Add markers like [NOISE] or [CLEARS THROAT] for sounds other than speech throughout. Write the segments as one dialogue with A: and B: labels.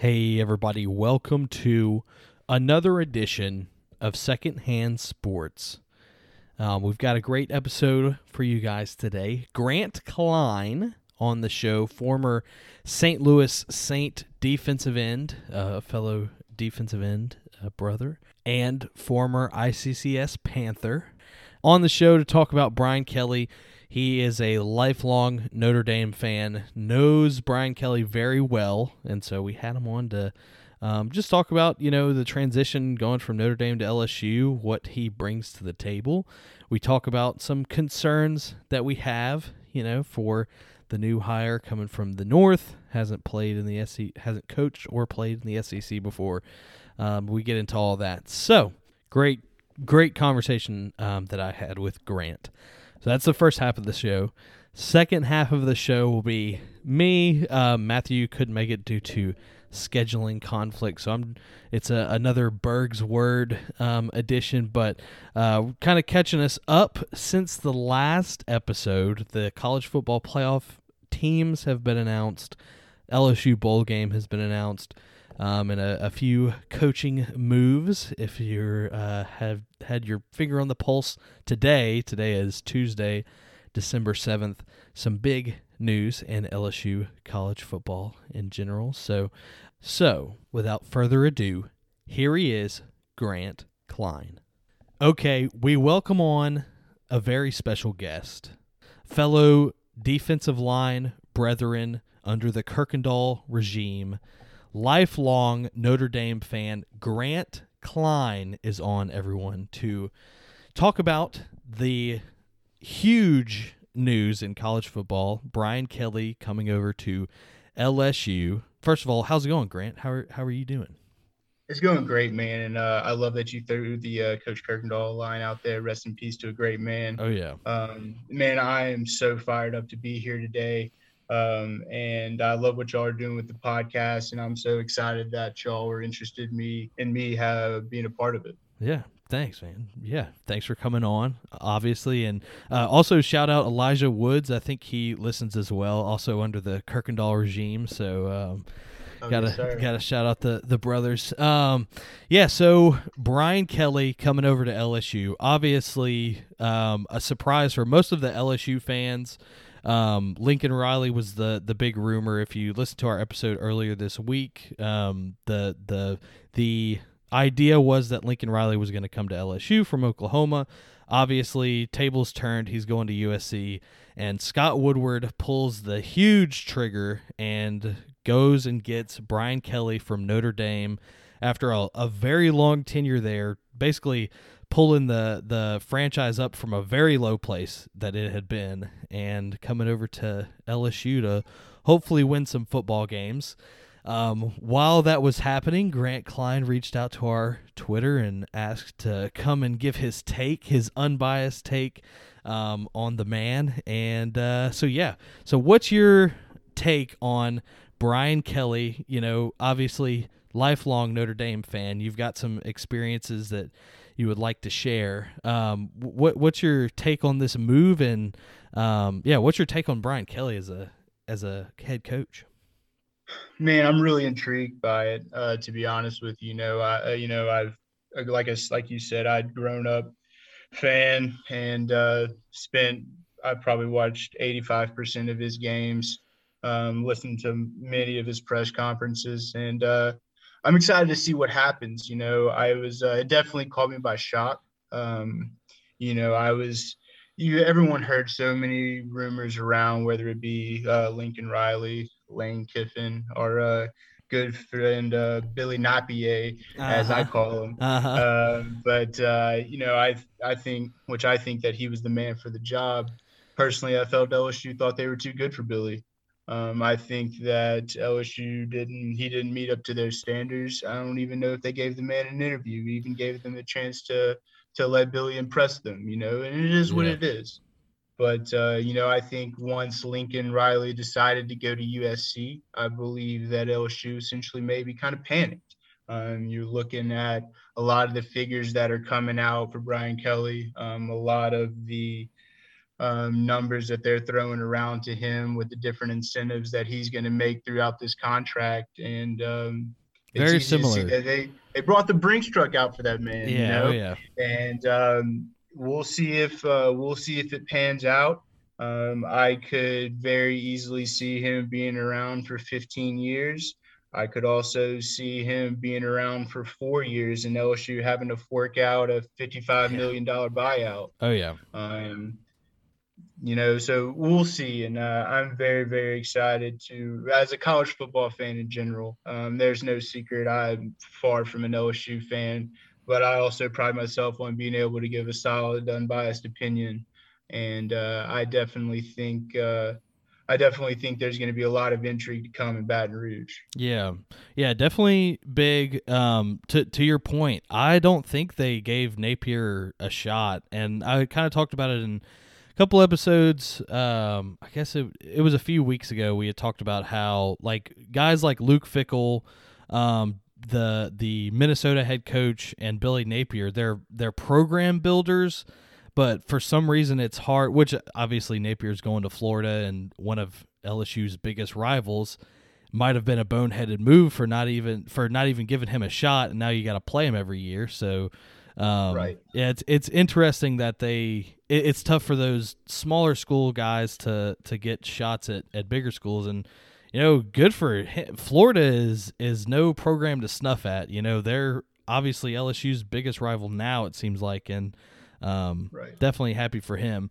A: Hey, everybody, welcome to another edition of Secondhand Sports. Um, we've got a great episode for you guys today. Grant Klein on the show, former St. Louis Saint defensive end, uh, fellow defensive end uh, brother, and former ICCS Panther. On the show to talk about Brian Kelly. He is a lifelong Notre Dame fan, knows Brian Kelly very well, and so we had him on to um, just talk about you know the transition going from Notre Dame to LSU, what he brings to the table. We talk about some concerns that we have, you know, for the new hire coming from the North, hasn't played in the SEC, hasn't coached or played in the SEC before. Um, we get into all that. So great, great conversation um, that I had with Grant. So that's the first half of the show. Second half of the show will be me. Uh, Matthew couldn't make it due to scheduling conflict, so I'm. It's a, another Berg's Word um, edition, but uh, kind of catching us up since the last episode. The college football playoff teams have been announced. LSU bowl game has been announced. Um, and a, a, few coaching moves. If you uh, have had your finger on the pulse today, today is Tuesday, December 7th, some big news in LSU college football in general. So, so without further ado, here he is, Grant Klein. Okay, we welcome on a very special guest, fellow defensive line brethren under the Kirkendall regime lifelong Notre Dame fan, Grant Klein, is on everyone to talk about the huge news in college football. Brian Kelly coming over to LSU. First of all, how's it going, Grant? How are how are you doing?
B: It's going great, man, and uh, I love that you threw the uh, Coach Kirkendall line out there. Rest in peace to a great man.
A: Oh yeah,
B: um, man, I am so fired up to be here today. Um, and I love what y'all are doing with the podcast, and I'm so excited that y'all were interested in me and me have, being a part of it.
A: Yeah, thanks, man. Yeah, thanks for coming on, obviously, and uh, also shout out Elijah Woods. I think he listens as well, also under the Kirkendall regime. So. Um,
B: Oh,
A: gotta
B: yes,
A: gotta shout out the the brothers. Um, yeah. So Brian Kelly coming over to LSU, obviously um, a surprise for most of the LSU fans. Um, Lincoln Riley was the the big rumor. If you listen to our episode earlier this week, um, the the the idea was that Lincoln Riley was going to come to LSU from Oklahoma. Obviously, tables turned. He's going to USC, and Scott Woodward pulls the huge trigger and goes and gets Brian Kelly from Notre Dame after a, a very long tenure there. Basically, pulling the the franchise up from a very low place that it had been and coming over to LSU to hopefully win some football games. Um, while that was happening, Grant Klein reached out to our Twitter and asked to come and give his take, his unbiased take um, on the man. And uh, so, yeah. So, what's your take on Brian Kelly? You know, obviously, lifelong Notre Dame fan. You've got some experiences that you would like to share. Um, what what's your take on this move, and um, yeah, what's your take on Brian Kelly as a as a head coach?
B: Man, I'm really intrigued by it. Uh, to be honest with you, know, I uh, you know I've uh, like I, like you said, I'd grown up fan and uh, spent I probably watched 85% of his games, um, listened to many of his press conferences, and uh, I'm excited to see what happens. You know, I was uh, it definitely caught me by shock. Um, you know, I was you everyone heard so many rumors around whether it be uh, Lincoln Riley, Lane Kiffin, or uh, good friend uh, Billy Napier, uh-huh. as I call him.
A: Uh-huh.
B: Uh, but uh, you know, I I think which I think that he was the man for the job. Personally, I felt LSU thought they were too good for Billy. Um, I think that LSU didn't he didn't meet up to their standards. I don't even know if they gave the man an interview, we even gave them a chance to to let Billy impress them, you know, and it is what yeah. it is. But uh, you know, I think once Lincoln Riley decided to go to USC, I believe that LSU essentially maybe kind of panicked. Um, you're looking at a lot of the figures that are coming out for Brian Kelly, um, a lot of the um, numbers that they're throwing around to him with the different incentives that he's going to make throughout this contract. And um,
A: very similar.
B: They they brought the Brinks truck out for that man.
A: Yeah,
B: you know?
A: oh yeah.
B: And um, we'll see if uh, we'll see if it pans out. Um, I could very easily see him being around for 15 years. I could also see him being around for four years and LSU having to fork out a $55 million buyout.
A: Oh, yeah.
B: Um, you know, so we'll see. And uh, I'm very, very excited to, as a college football fan in general, um, there's no secret I'm far from an LSU fan, but I also pride myself on being able to give a solid, unbiased opinion. And uh, I definitely think, uh, I definitely think there's going to be a lot of intrigue to come in Baton Rouge.
A: Yeah, yeah, definitely big. Um, to to your point, I don't think they gave Napier a shot, and I kind of talked about it in couple episodes. Um, I guess it it was a few weeks ago. We had talked about how like guys like Luke Fickell um, the the Minnesota head coach, and Billy Napier, they're they're program builders but for some reason it's hard which obviously napier's going to florida and one of lsu's biggest rivals might have been a boneheaded move for not even for not even giving him a shot and now you got to play him every year so um,
B: right.
A: yeah it's it's interesting that they it, it's tough for those smaller school guys to to get shots at, at bigger schools and you know good for florida is is no program to snuff at you know they're obviously lsu's biggest rival now it seems like and um,
B: right.
A: Definitely happy for him.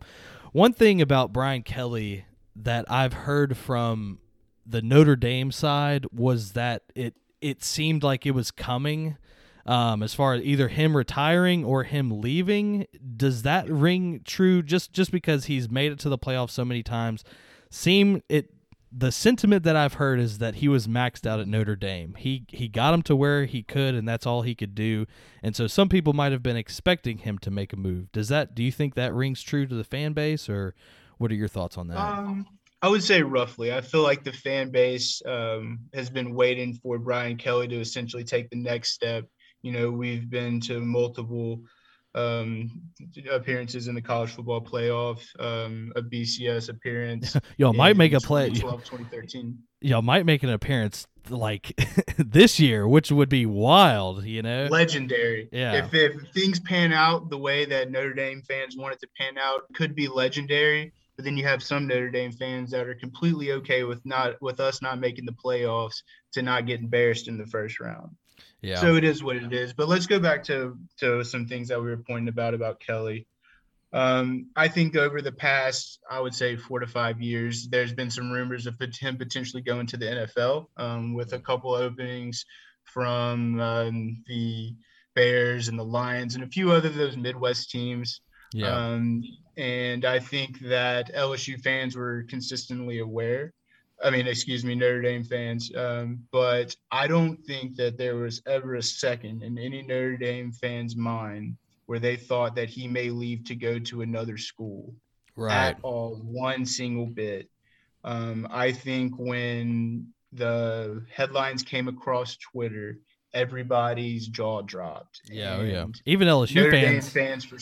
A: One thing about Brian Kelly that I've heard from the Notre Dame side was that it it seemed like it was coming. Um, as far as either him retiring or him leaving, does that ring true? Just just because he's made it to the playoffs so many times, seem it the sentiment that I've heard is that he was maxed out at Notre Dame. He he got him to where he could, and that's all he could do. And so some people might have been expecting him to make a move. Does that? Do you think that rings true to the fan base, or what are your thoughts on that?
B: Um, I would say roughly. I feel like the fan base um, has been waiting for Brian Kelly to essentially take the next step. You know, we've been to multiple um, appearances in the college football playoff, um, a BCS appearance. [LAUGHS]
A: Y'all might make a play.
B: 2013.
A: Y'all might make an appearance like [LAUGHS] this year, which would be wild, you know?
B: Legendary.
A: Yeah.
B: If, if things pan out the way that Notre Dame fans want it to pan out, could be legendary. But then you have some Notre Dame fans that are completely okay with not with us not making the playoffs to not get embarrassed in the first round.
A: Yeah.
B: So it is what it is. But let's go back to to some things that we were pointing about about Kelly. Um, I think over the past, I would say four to five years, there's been some rumors of him potentially going to the NFL um, with a couple openings from um, the Bears and the Lions and a few other of those Midwest teams.
A: Yeah.
B: Um, and I think that LSU fans were consistently aware I mean, excuse me, Notre Dame fans. Um, but I don't think that there was ever a second in any Notre Dame fan's mind where they thought that he may leave to go to another school
A: right.
B: at all, one single bit. Um, I think when the headlines came across Twitter, everybody's jaw dropped.
A: Yeah, oh yeah. Even LSU
B: Notre
A: fans.
B: Dame fans for.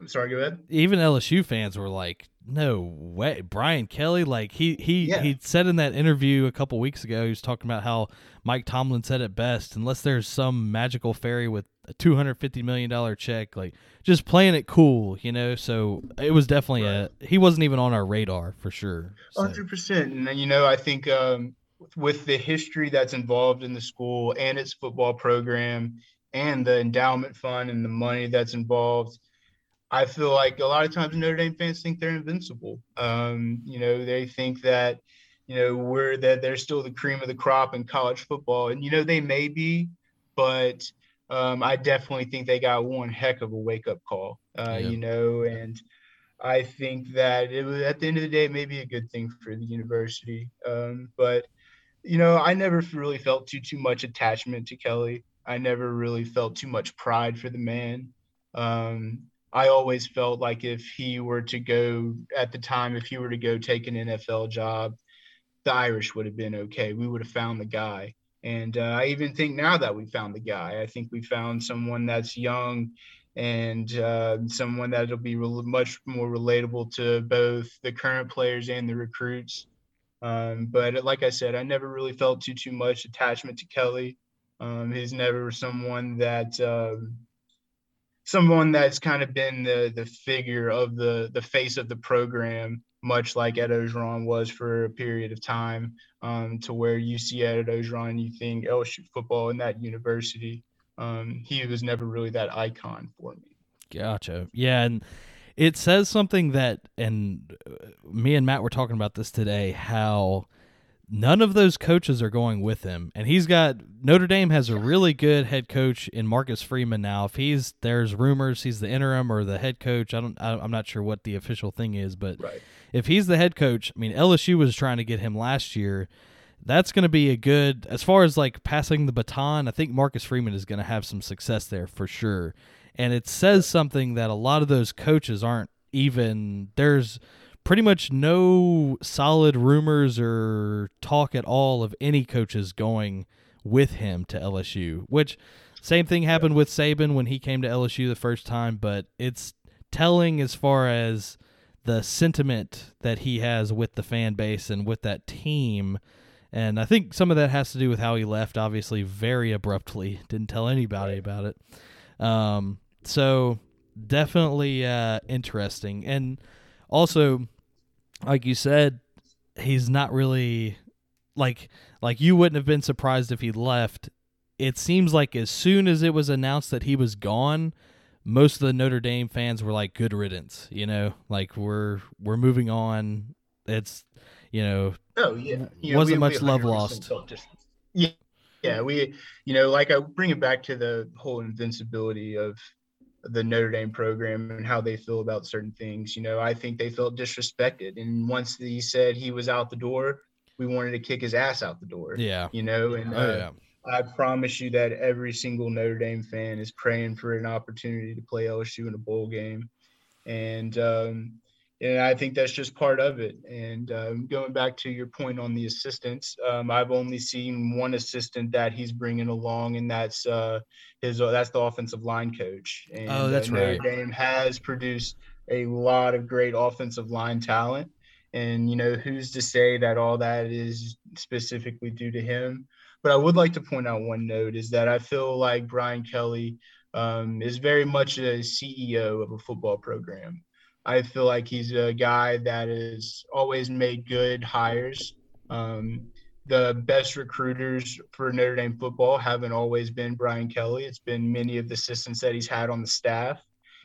B: I'm sorry, go ahead.
A: Even LSU fans were like, no way brian kelly like he he yeah. he said in that interview a couple weeks ago he was talking about how mike tomlin said it best unless there's some magical fairy with a 250 million dollar check like just playing it cool you know so it was definitely right. a he wasn't even on our radar for sure
B: so. 100% and you know i think um with the history that's involved in the school and its football program and the endowment fund and the money that's involved I feel like a lot of times Notre Dame fans think they're invincible. Um, you know, they think that, you know, we're that they're still the cream of the crop in college football, and you know they may be, but um, I definitely think they got one heck of a wake up call. Uh, yeah. You know, and I think that it was at the end of the day maybe a good thing for the university. Um, but you know, I never really felt too too much attachment to Kelly. I never really felt too much pride for the man. Um, I always felt like if he were to go at the time, if he were to go take an NFL job, the Irish would have been okay. We would have found the guy. And uh, I even think now that we found the guy, I think we found someone that's young and uh, someone that'll be re- much more relatable to both the current players and the recruits. Um, but like I said, I never really felt too too much attachment to Kelly. Um, he's never someone that um, someone that's kind of been the the figure of the the face of the program, much like Ed Orgeron was for a period of time, um, to where you see Ed Orgeron, you think LSU football in that university. Um, he was never really that icon for me.
A: Gotcha. Yeah, and it says something that, and uh, me and Matt were talking about this today, how none of those coaches are going with him. And he's got Notre Dame has a really good head coach in Marcus Freeman now. If he's there's rumors he's the interim or the head coach. I don't. I, am not sure what the official thing is, but
B: right.
A: if he's the head coach, I mean LSU was trying to get him last year. That's going to be a good as far as like passing the baton. I think Marcus Freeman is going to have some success there for sure and it says something that a lot of those coaches aren't even there's pretty much no solid rumors or talk at all of any coaches going with him to LSU which same thing happened with Saban when he came to LSU the first time but it's telling as far as the sentiment that he has with the fan base and with that team. And I think some of that has to do with how he left obviously very abruptly. Didn't tell anybody about it. Um, so definitely uh, interesting, and also, like you said, he's not really like like you wouldn't have been surprised if he left. It seems like as soon as it was announced that he was gone, most of the Notre Dame fans were like, "Good riddance," you know, like we're we're moving on. It's you know,
B: oh yeah,
A: you wasn't we, much we love lost.
B: Yeah, yeah, we, you know, like I bring it back to the whole invincibility of the Notre Dame program and how they feel about certain things. You know, I think they felt disrespected. And once he said he was out the door, we wanted to kick his ass out the door.
A: Yeah.
B: You know, and oh, yeah. I promise you that every single Notre Dame fan is praying for an opportunity to play LSU in a bowl game. And um, and I think that's just part of it. And um, going back to your point on the assistants, um, I've only seen one assistant that he's bringing along, and that's uh, his uh, that's the offensive line coach. And,
A: oh, that's
B: uh,
A: right.
B: Notre Dame has produced a lot of great offensive line talent, and you know who's to say that all that is specifically due to him. But I would like to point out one note is that I feel like Brian Kelly um, is very much a CEO of a football program. I feel like he's a guy that has always made good hires. Um, the best recruiters for Notre Dame football haven't always been Brian Kelly. It's been many of the assistants that he's had on the staff.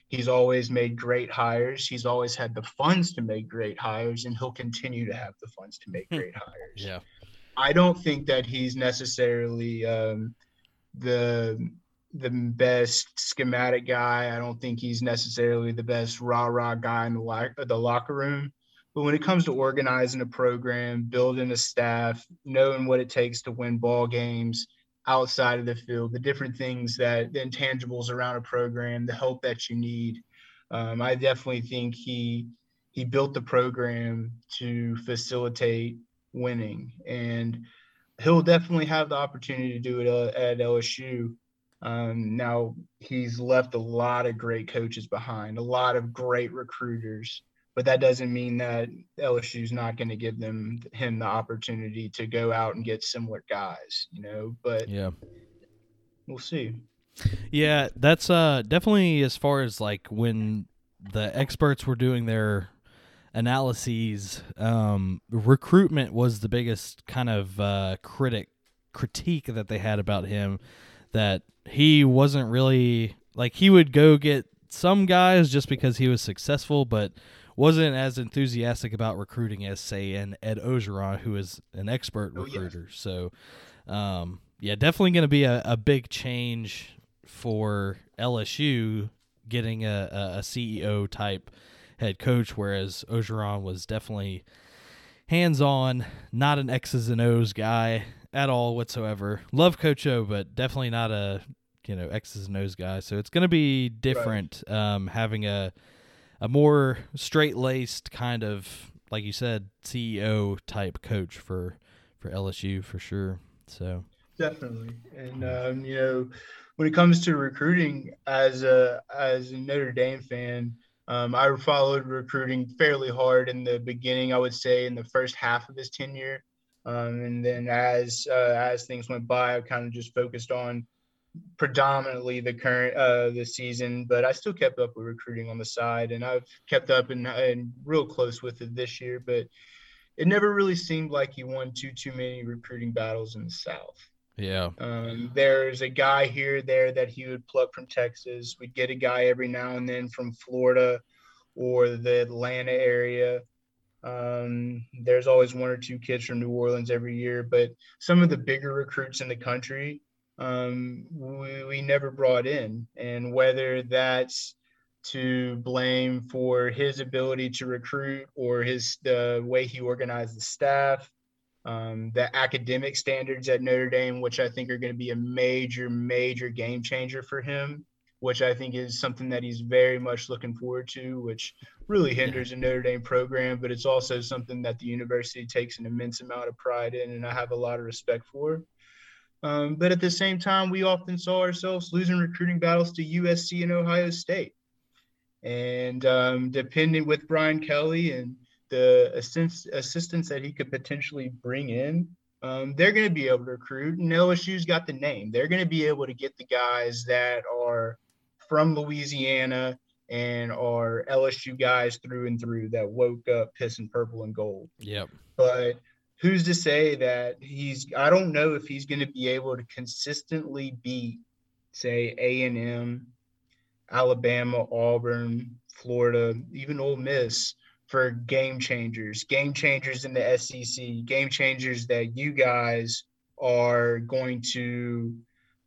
B: He's always made great hires. He's always had the funds to make great hires, and he'll continue to have the funds to make hmm. great hires.
A: Yeah.
B: I don't think that he's necessarily um, the the best schematic guy. I don't think he's necessarily the best rah rah guy in the, lo- the locker room. But when it comes to organizing a program, building a staff, knowing what it takes to win ball games outside of the field, the different things that the intangibles around a program, the help that you need, um, I definitely think he he built the program to facilitate winning, and he'll definitely have the opportunity to do it uh, at LSU. Um, now he's left a lot of great coaches behind, a lot of great recruiters, but that doesn't mean that LSU's not going to give them him the opportunity to go out and get similar guys, you know. But
A: yeah,
B: we'll see.
A: Yeah, that's uh definitely as far as like when the experts were doing their analyses, um, recruitment was the biggest kind of uh, critic critique that they had about him. That he wasn't really like he would go get some guys just because he was successful, but wasn't as enthusiastic about recruiting as say an Ed Orgeron, who is an expert recruiter. Oh, yes. So, um, yeah, definitely going to be a, a big change for LSU getting a, a CEO type head coach, whereas Orgeron was definitely hands on, not an X's and O's guy at all whatsoever. Love Coach O, but definitely not a you know X's and O's guy. So it's going to be different right. um, having a a more straight laced kind of like you said CEO type coach for for LSU for sure. So
B: definitely. And um, you know, when it comes to recruiting, as a as a Notre Dame fan, um, I followed recruiting fairly hard in the beginning. I would say in the first half of his tenure, um, and then as uh, as things went by, I kind of just focused on predominantly the current uh the season but i still kept up with recruiting on the side and i've kept up and, and real close with it this year but it never really seemed like he won too too many recruiting battles in the south
A: yeah.
B: Um, there's a guy here there that he would pluck from texas. We'd get a guy every now and then from florida or the atlanta area. Um, there's always one or two kids from new orleans every year but some of the bigger recruits in the country um, we, we never brought in. And whether that's to blame for his ability to recruit or his the way he organized the staff, um, the academic standards at Notre Dame, which I think are going to be a major, major game changer for him, which I think is something that he's very much looking forward to, which really hinders a Notre Dame program, but it's also something that the university takes an immense amount of pride in, and I have a lot of respect for. Um, but at the same time, we often saw ourselves losing recruiting battles to USC and Ohio State. And um, depending with Brian Kelly and the assist- assistance that he could potentially bring in, um, they're going to be able to recruit. And LSU's got the name. They're going to be able to get the guys that are from Louisiana and are LSU guys through and through that woke up pissing purple and gold.
A: Yep.
B: But who's to say that he's I don't know if he's going to be able to consistently beat say A&M, Alabama, Auburn, Florida, even Ole Miss for game changers, game changers in the SEC, game changers that you guys are going to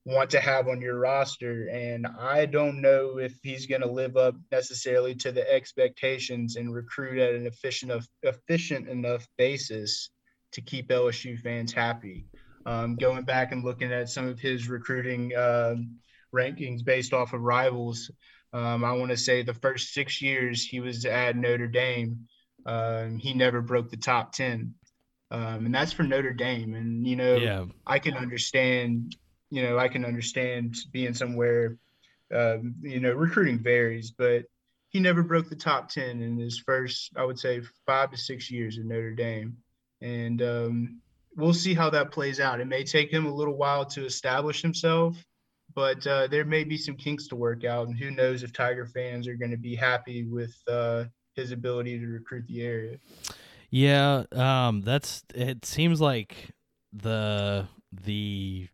B: want to have on your roster. And I don't know if he's going to live up necessarily to the expectations and recruit at an efficient, efficient enough basis to keep LSU fans happy. Um, going back and looking at some of his recruiting uh, rankings based off of rivals, um, I want to say the first six years he was at Notre Dame, um, he never broke the top 10. Um, and that's for Notre Dame. And, you know, yeah. I can understand, you know, I can understand being somewhere, um, you know, recruiting varies, but he never broke the top 10 in his first, I would say, five to six years at Notre Dame and um, we'll see how that plays out. It may take him a little while to establish himself, but uh, there may be some kinks to work out, and who knows if Tiger fans are going to be happy with uh, his ability to recruit the area.
A: Yeah, um, that's. It seems like the the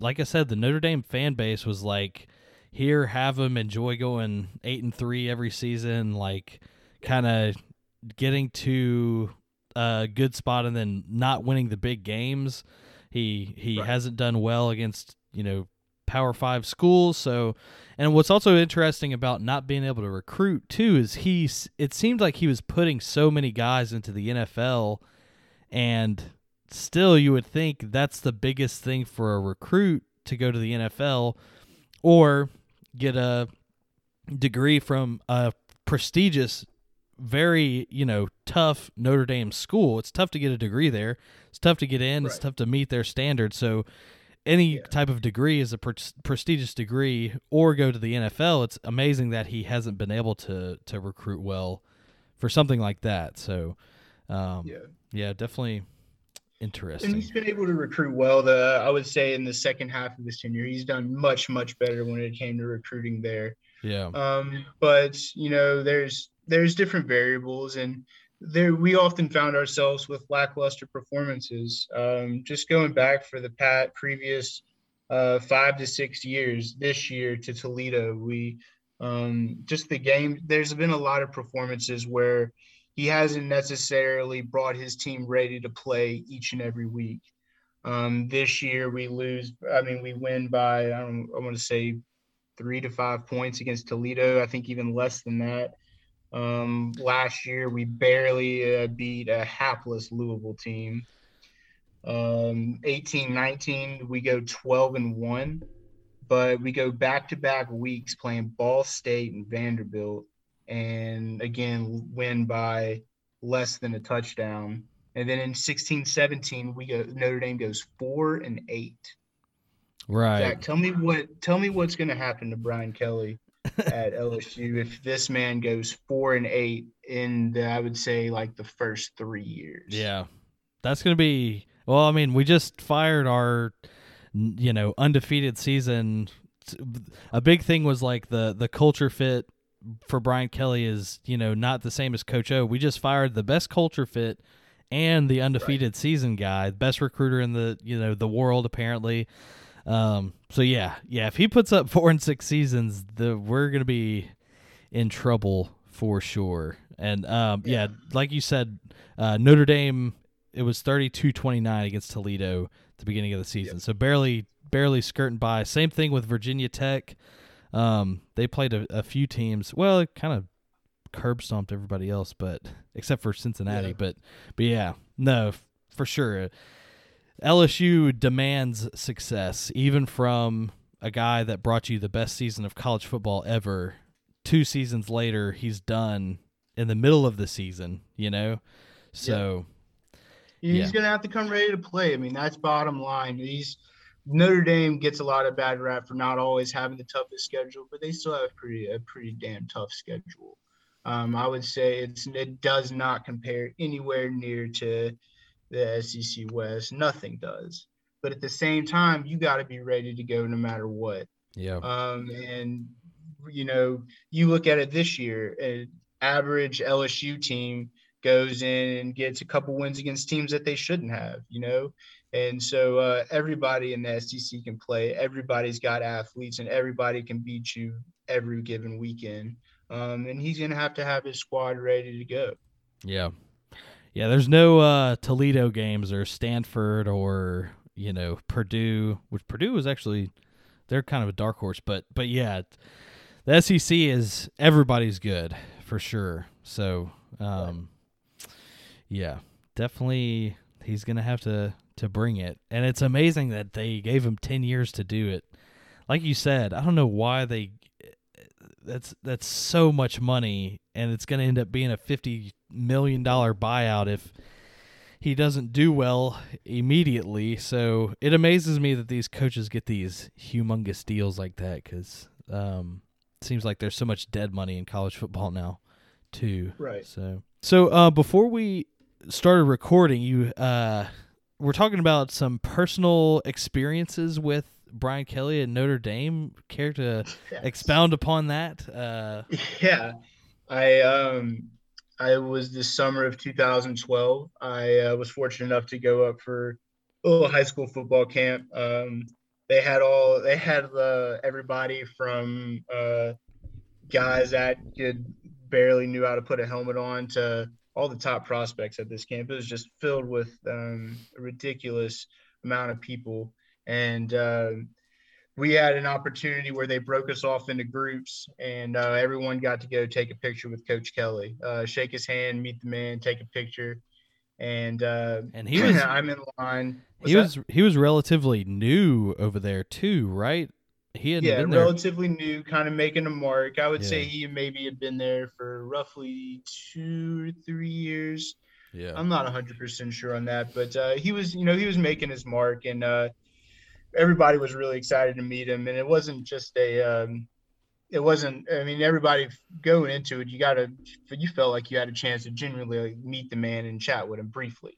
A: like I said, the Notre Dame fan base was like, here, have them enjoy going eight and three every season, like kind of getting to a good spot and then not winning the big games. He he right. hasn't done well against you know Power Five schools. So, and what's also interesting about not being able to recruit too is he's. It seemed like he was putting so many guys into the NFL, and still you would think that's the biggest thing for a recruit to go to the NFL, or get a degree from a prestigious very you know tough Notre Dame school. It's tough to get a degree there. It's tough to get in. Right. It's tough to meet their standards. So any yeah. type of degree is a pre- prestigious degree or go to the NFL. It's amazing that he hasn't been able to to recruit well for something like that. So um, yeah, yeah, definitely interesting.
B: And he's been able to recruit well. The I would say in the second half of his tenure, he's done much much better when it came to recruiting there.
A: Yeah.
B: Um, but you know, there's there's different variables and there we often found ourselves with lackluster performances. Um, just going back for the pat previous uh, five to six years, this year to Toledo, we um, just the game. There's been a lot of performances where he hasn't necessarily brought his team ready to play each and every week. Um, this year we lose. I mean, we win by I don't. I want to say three to five points against Toledo. I think even less than that. Um, last year, we barely uh, beat a hapless Louisville team. Um, 18 19, we go 12 and 1, but we go back to back weeks playing Ball State and Vanderbilt, and again, win by less than a touchdown. And then in 16 17, we go Notre Dame goes four and eight.
A: Right.
B: Jack, tell me what tell me what's going to happen to Brian Kelly at LSU if this man goes four and eight in the I would say like the first three years.
A: Yeah, that's going to be. Well, I mean, we just fired our, you know, undefeated season. A big thing was like the the culture fit for Brian Kelly is you know not the same as Coach O. We just fired the best culture fit and the undefeated right. season guy, best recruiter in the you know the world apparently. Um, so yeah, yeah, if he puts up [LAUGHS] four and six seasons, the we're gonna be in trouble for sure. And um, yeah. yeah like you said, uh, Notre Dame it was 32-29 against Toledo at the beginning of the season. Yep. So barely barely skirting by. Same thing with Virginia Tech. Um, they played a, a few teams. Well, it kind of curb stomped everybody else, but except for Cincinnati. Yeah. But but yeah, no, for sure. LSU demands success, even from a guy that brought you the best season of college football ever. Two seasons later, he's done in the middle of the season, you know? So
B: yeah. he's yeah. gonna have to come ready to play. I mean, that's bottom line. He's Notre Dame gets a lot of bad rap for not always having the toughest schedule, but they still have pretty a pretty damn tough schedule. Um, I would say it's it does not compare anywhere near to the SEC West. Nothing does. But at the same time, you got to be ready to go no matter what.
A: Yeah.
B: Um, and you know, you look at it this year, an average LSU team goes in and gets a couple wins against teams that they shouldn't have. You know, and so uh, everybody in the SEC can play. Everybody's got athletes, and everybody can beat you every given weekend. Um, and he's going to have to have his squad ready to go.
A: Yeah. Yeah, there's no uh, Toledo games or Stanford or, you know, Purdue, which Purdue is actually they're kind of a dark horse, but but yeah, the SEC is everybody's good for sure. So, um, yeah, definitely he's to have to to bring it. And it's amazing that they gave him 10 years to do it. Like you said, I don't know why they that's that's so much money and it's going to end up being a 50 million dollar buyout if he doesn't do well immediately. So it amazes me that these coaches get these humongous deals like that cuz um it seems like there's so much dead money in college football now too.
B: Right.
A: So so uh before we started recording, you uh we're talking about some personal experiences with Brian Kelly at Notre Dame. Care to yes. [LAUGHS] expound upon that? Uh,
B: yeah, I um I was the summer of 2012. I uh, was fortunate enough to go up for a little high school football camp. Um, they had all they had uh, everybody from uh, guys that could barely knew how to put a helmet on to all the top prospects at this camp. It was just filled with um, a ridiculous amount of people, and uh, we had an opportunity where they broke us off into groups, and uh, everyone got to go take a picture with Coach Kelly, uh, shake his hand, meet the man, take a picture, and uh,
A: and he was [CLEARS THROAT]
B: I'm in line.
A: What's he that? was he was relatively new over there too, right? he had
B: yeah,
A: been
B: relatively new, kind of making a mark. I would yeah. say he maybe had been there for roughly two or three years.
A: Yeah,
B: I'm not 100 percent sure on that, but uh, he was, you know, he was making his mark, and uh, everybody was really excited to meet him. And it wasn't just a, um, it wasn't. I mean, everybody going into it, you got to, you felt like you had a chance to genuinely like, meet the man and chat with him briefly.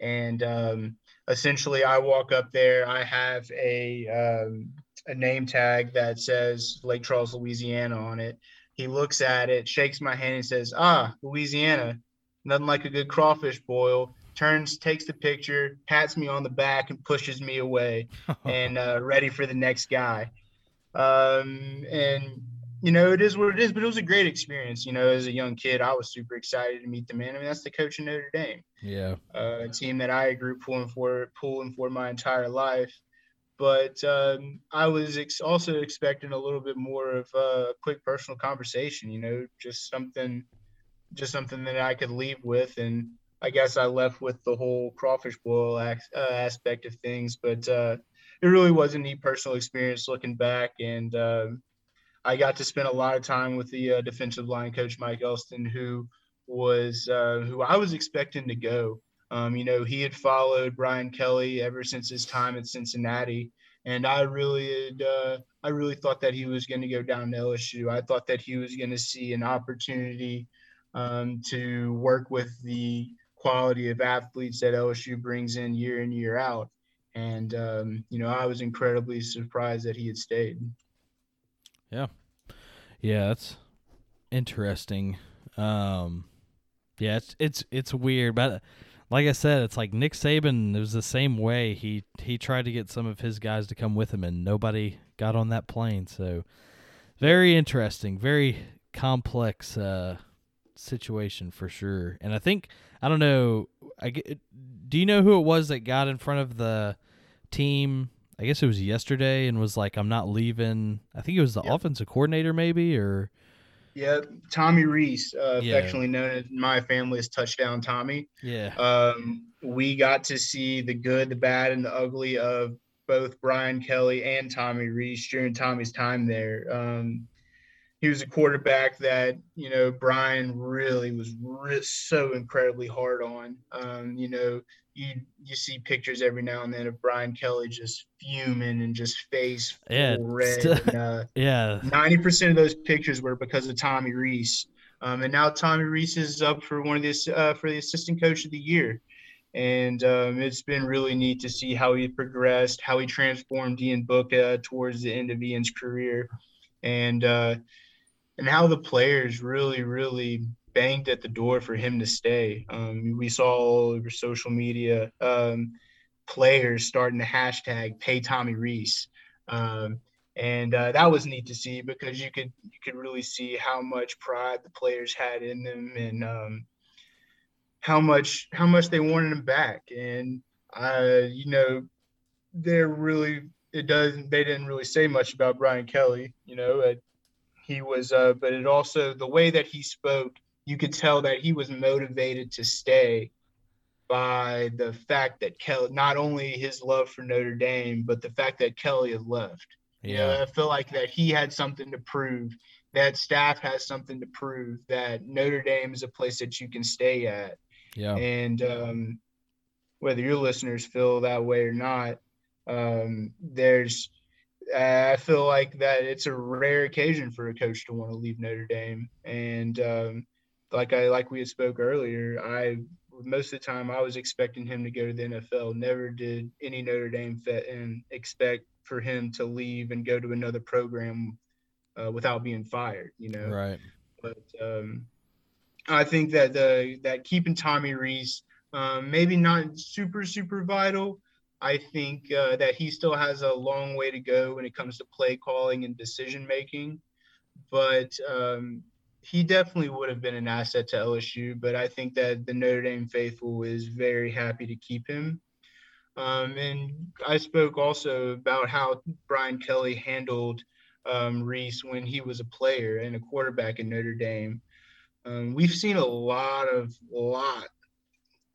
B: And um, essentially, I walk up there. I have a um, a name tag that says Lake Charles, Louisiana on it. He looks at it, shakes my hand, and says, Ah, Louisiana, nothing like a good crawfish boil. Turns, takes the picture, pats me on the back, and pushes me away, [LAUGHS] and uh, ready for the next guy. Um, and you know, it is what it is, but it was a great experience. You know, as a young kid, I was super excited to meet the man. I mean, that's the coach of Notre Dame.
A: Yeah.
B: Uh, a team that I grew pulling for, pulling for my entire life but um, I was ex- also expecting a little bit more of a quick personal conversation. You know, just something, just something that I could leave with, and I guess I left with the whole crawfish boil uh, aspect of things. But uh, it really was a neat personal experience looking back, and um, I got to spend a lot of time with the uh, defensive line coach Mike Elston, who was uh, who I was expecting to go Um, you know, he had followed Brian Kelly ever since his time at Cincinnati, and I really had, uh, I really thought that he was going to go down to LSU. I thought that he was going to see an opportunity um, to work with the quality of athletes that LSU brings in year in year out, and um, you know, I was incredibly surprised that he had stayed.
A: Yeah, yeah, that's interesting. Um, yeah, it's it's it's weird, but like I said, it's like Nick Saban. It was the same way. He he tried to get some of his guys to come with him, and nobody got on that plane. So very interesting, very complex uh, situation for sure. And I think I don't know. I get, do you know who it was that got in front of the team? I guess it was yesterday, and was like, "I'm not leaving." I think it was the yep. offensive coordinator, maybe, or
B: yeah, Tommy Rees, uh, yeah. affectionately known in my family as Touchdown Tommy.
A: Yeah.
B: Um, we got to see the good, the bad, and the ugly of both Brian Kelly and Tommy Rees during Tommy's time there. Um, he was a quarterback that you know Brian really was re- so incredibly hard on. Um, you know, you you see pictures every now and then of Brian Kelly just fuming and just face
A: yeah,
B: red. And, uh, [LAUGHS]
A: yeah,
B: ninety percent of those pictures were because of Tommy Rees. Um, and now Tommy Rees is up for one of this uh, for the assistant coach of the year, and um, it's been really neat to see how he progressed, how he transformed Ian Book uh, towards the end of Ian's career, and uh, and how the players really really banged at the door for him to stay. Um, we saw all over social media um, players starting to hashtag pay Tommy Rees. Um, and uh, that was neat to see because you could you could really see how much pride the players had in them and um, how much how much they wanted him back. And uh, you know, they're really it doesn't they didn't really say much about Brian Kelly. You know, he was, uh, but it also the way that he spoke you could tell that he was motivated to stay by the fact that Kelly, not only his love for Notre Dame, but the fact that Kelly had left. Yeah. You know, I feel like that he had something to prove, that staff has something to prove that Notre Dame is a place that you can stay at.
A: Yeah.
B: And um, whether your listeners feel that way or not, um, there's, I feel like that it's a rare occasion for a coach to want to leave Notre Dame. And, um, like I like we had spoke earlier, I most of the time I was expecting him to go to the NFL. Never did any Notre Dame and expect for him to leave and go to another program uh, without being fired. You know,
A: right?
B: But um, I think that the that keeping Tommy Rees um, maybe not super super vital. I think uh, that he still has a long way to go when it comes to play calling and decision making. But um, he definitely would have been an asset to LSU, but I think that the Notre Dame faithful is very happy to keep him. Um, and I spoke also about how Brian Kelly handled um, Rees when he was a player and a quarterback in Notre Dame. Um, we've seen a lot of, lot,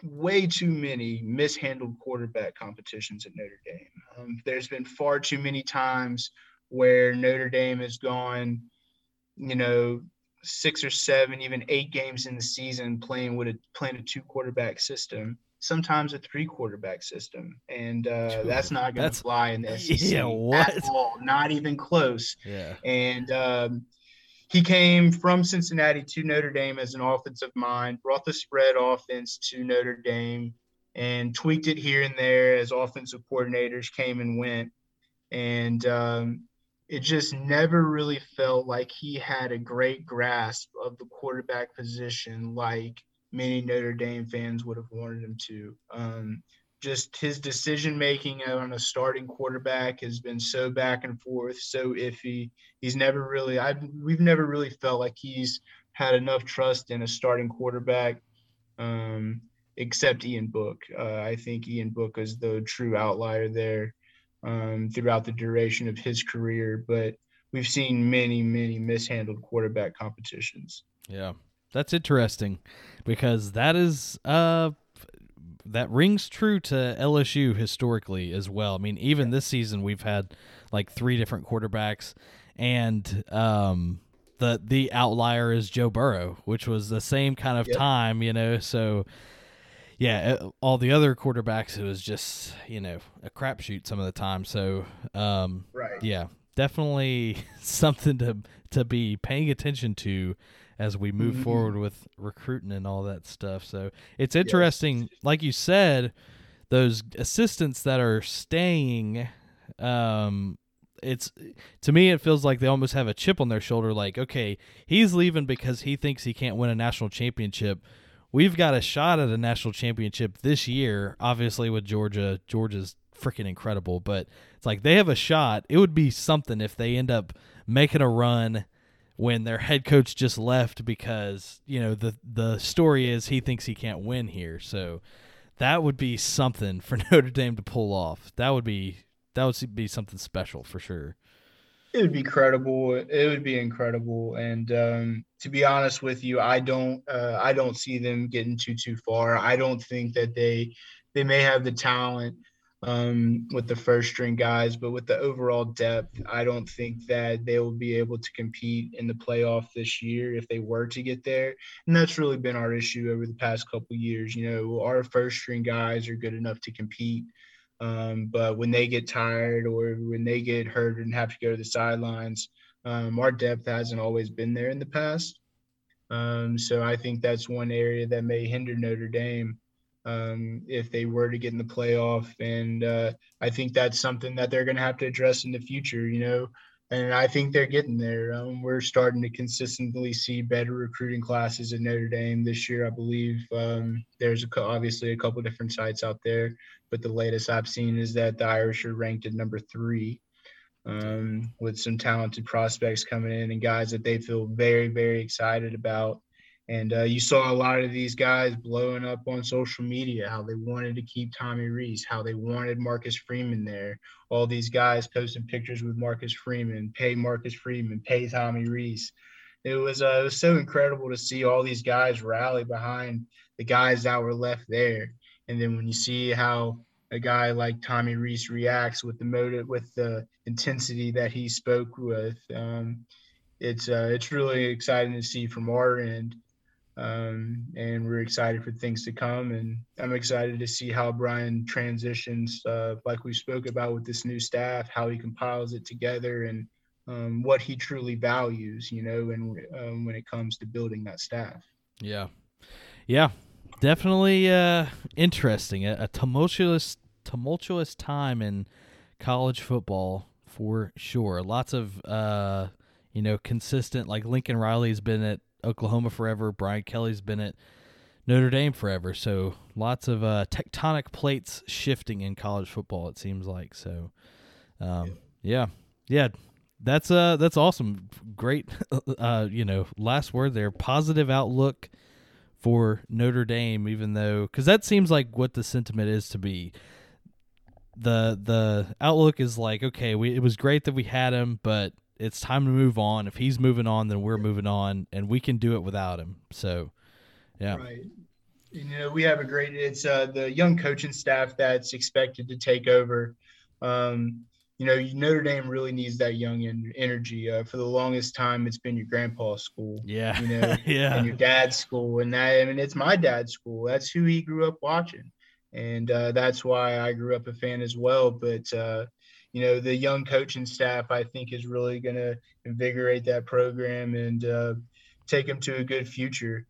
B: way too many mishandled quarterback competitions at Notre Dame. Um, there's been far too many times where Notre Dame has gone, you know, six or seven, even eight games in the season playing with a playing a two quarterback system, sometimes a three quarterback system, and uh, that's not going to fly in the [LAUGHS] SEC
A: yeah, what?
B: at all, not even close.
A: Yeah,
B: and um, he came from Cincinnati to Notre Dame as an offensive mind, brought the spread offense to Notre Dame, and tweaked it here and there as offensive coordinators came and went. And um, it just never really felt like he had a great grasp of the quarterback position like many Notre Dame fans would have wanted him to. Um, just his decision making on a starting quarterback has been so back and forth, so iffy. He's never really, I've, we've never really felt like he's had enough trust in a starting quarterback, um, except Ian Book. Uh, I think Ian Book is the true outlier there um, throughout the duration of his career, but we've seen many, many mishandled quarterback competitions.
A: Yeah, that's interesting because that is uh that rings true to LSU historically as well. I mean, even this season we've had like three different quarterbacks, and um, the the outlier is Joe Burrow, which was the same kind of yep. time, you know. So yeah, uh, all the other quarterbacks, it was just you know a crapshoot some of the time. So, um,
B: right,
A: yeah, definitely [LAUGHS] something to to be paying attention to as we move mm-hmm. forward with recruiting and all that stuff. So it's interesting, yes. like you said, those assistants that are staying. Um, it's to me it feels like they almost have a chip on their shoulder. Like, okay, he's leaving because he thinks he can't win a national championship we've got a shot at a national championship this year. Obviously, with Georgia, Georgia's freaking incredible, but it's like they have a shot. It would be something if they end up making a run when their head coach just left because you know the the story is he thinks he can't win here. So that would be something [LAUGHS] for Notre Dame to pull off. That would be that would be something special for sure.
B: It would be credible. It would be incredible. And um, to be honest with you, I don't uh, I don't see them getting too too far. I don't think that they they may have the talent um, with the first string guys, but with the overall depth, I don't think that they will be able to compete in the playoff this year if they were to get there. And that's really been our issue over the past couple years. You know, our first string guys are good enough to compete um, but when they get tired or when they get hurt and have to go to the sidelines, um, our depth hasn't always been there in the past. Um, so I think that's one area that may hinder Notre Dame um, if they were to get in the playoff. And uh, I think that's something that they're going to have to address in the future. You know, and I think they're getting there. Um, we're starting to consistently see better recruiting classes at Notre Dame this year. I believe um, there's a, obviously a couple different sites out there, but the latest I've seen is that the Irish are ranked at number three, um, with some talented prospects coming in and guys that they feel very very excited about. And uh, you saw a lot of these guys blowing up on social media, how they wanted to keep Tommy Rees, how they wanted Marcus Freeman there. All these guys posting pictures with Marcus Freeman, pay Marcus Freeman, pay Tommy Rees. It was, uh, it was so incredible to see all these guys rally behind the guys that were left there. And then when you see how a guy like Tommy Rees reacts with the motive, with the intensity that he spoke with, um, it's uh, it's really exciting to see from our end um, and we're excited for things to come. And I'm excited to see how Brian transitions, uh, like we spoke about with this new staff, how he compiles it together, and um, what he truly values, you know, and um, when it comes to building that staff.
A: Yeah, yeah, definitely uh, interesting. A, a tumultuous, tumultuous time in college football for sure. Lots of uh, you know, consistent. Like Lincoln Riley's been at Oklahoma forever. Brian Kelly's been at Notre Dame forever. So lots of uh, tectonic plates shifting in college football. It seems like so. Um, yeah, yeah, that's uh that's awesome. Great, [LAUGHS] uh, you know, last word there. Positive outlook for Notre Dame, even though because that seems like what the sentiment is to be. The the outlook is like okay, we it was great that we had him, but it's time to move on. If he's moving on, then we're moving on, and we can do it without him. So, yeah.
B: Right. You know, we have a great. It's uh, the young coaching staff that's expected to take over. Um, you know, Notre Dame really needs that young energy. Uh, for the longest time, it's been your grandpa's school.
A: Yeah.
B: You know, [LAUGHS]
A: yeah.
B: And your dad's school, and that. I mean, it's my dad's school. That's who he grew up watching, and uh, that's why I grew up a fan as well. But uh, you know the young coaching staff I think is really going to invigorate that program and uh, take them to a good future.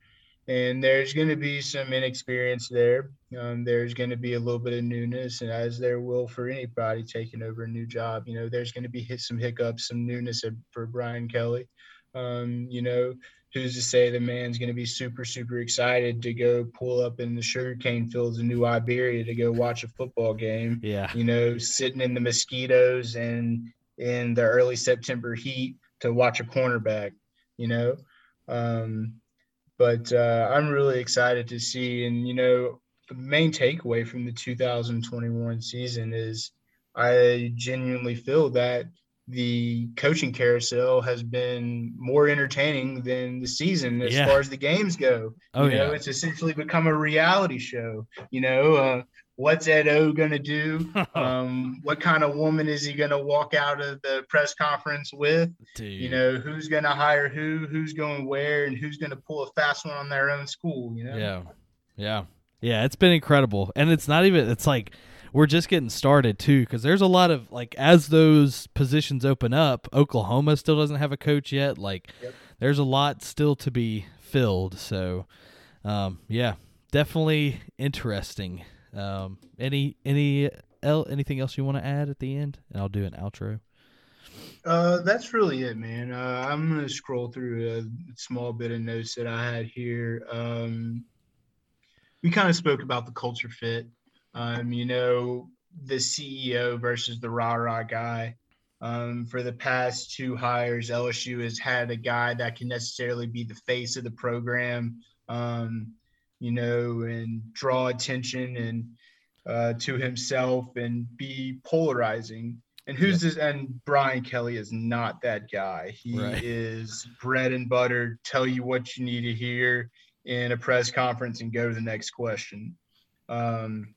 B: And there's going to be some inexperience there. Um, there's going to be a little bit of newness, and as there will for anybody taking over a new job, you know, there's going to be hit some hiccups, some newness for Brian Kelly. Um, you know, who's to say the man's going to be super, super excited to go pull up in the sugarcane fields in New Iberia to go watch a football game?
A: Yeah.
B: You know, sitting in the mosquitoes and in the early September heat to watch a cornerback, you know? Um, but uh, I'm really excited to see. And, you know, the main takeaway from the 2021 season is I genuinely feel that the coaching carousel has been more entertaining than the season as yeah. far as the games go.
A: Oh,
B: you
A: know,
B: yeah. it's essentially become a reality show. You know, uh, what's Ed O going to do? [LAUGHS] um, what kind of woman is he going to walk out of the press conference with?
A: Dude.
B: You know, who's going to hire who, who's going where, and who's going to pull a fast one on their own school, you know?
A: Yeah. Yeah. Yeah, it's been incredible, and it's not even. It's like we're just getting started too, because there's a lot of like as those positions open up. Oklahoma still doesn't have a coach yet. Like,
B: Yep.
A: there's a lot still to be filled. So, um, yeah, definitely interesting. Um, any any el- anything else you want to add at the end? And I'll do an outro.
B: Uh, that's really it, man. Uh, I'm gonna scroll through a small bit of notes that I had here. Um, we kind of spoke about the culture fit. Um, you know, the CEO versus the rah rah guy. Um, for the past two hires, LSU has had a guy that can necessarily be the face of the program, um, you know, and draw attention and uh, to himself and be polarizing. And who's this? And Brian Kelly is not that guy. He
A: Right.
B: is bread and butter. Tell you what you need to hear in a press conference and go to the next question. Um,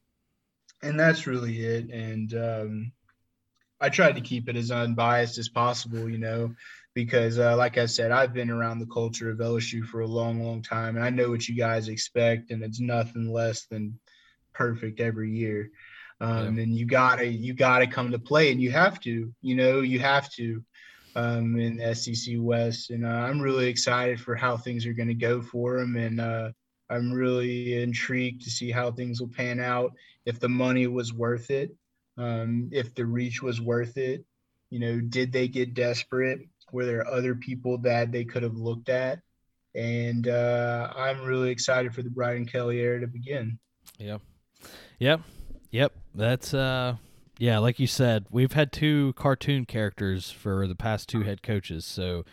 B: and that's really it. And um, I tried to keep it as unbiased as possible, you know, because uh, like I said, I've been around the culture of LSU for a long, long time, and I know what you guys expect, and it's nothing less than perfect every year. Um, And you gotta, you gotta come to play, and you have to, you know, you have to um, in SEC West, and uh, I'm really excited for how things are going to go for them, and uh, I'm really intrigued to see how things will pan out. If the money was worth it, um, if the reach was worth it, you know, did they get desperate? Were there other people that they could have looked at? And uh, I'm really excited for the Brian Kelly era to begin.
A: Yep. Yep. Yep. That's uh yeah, like you said, we've had two cartoon characters for the past two head coaches. So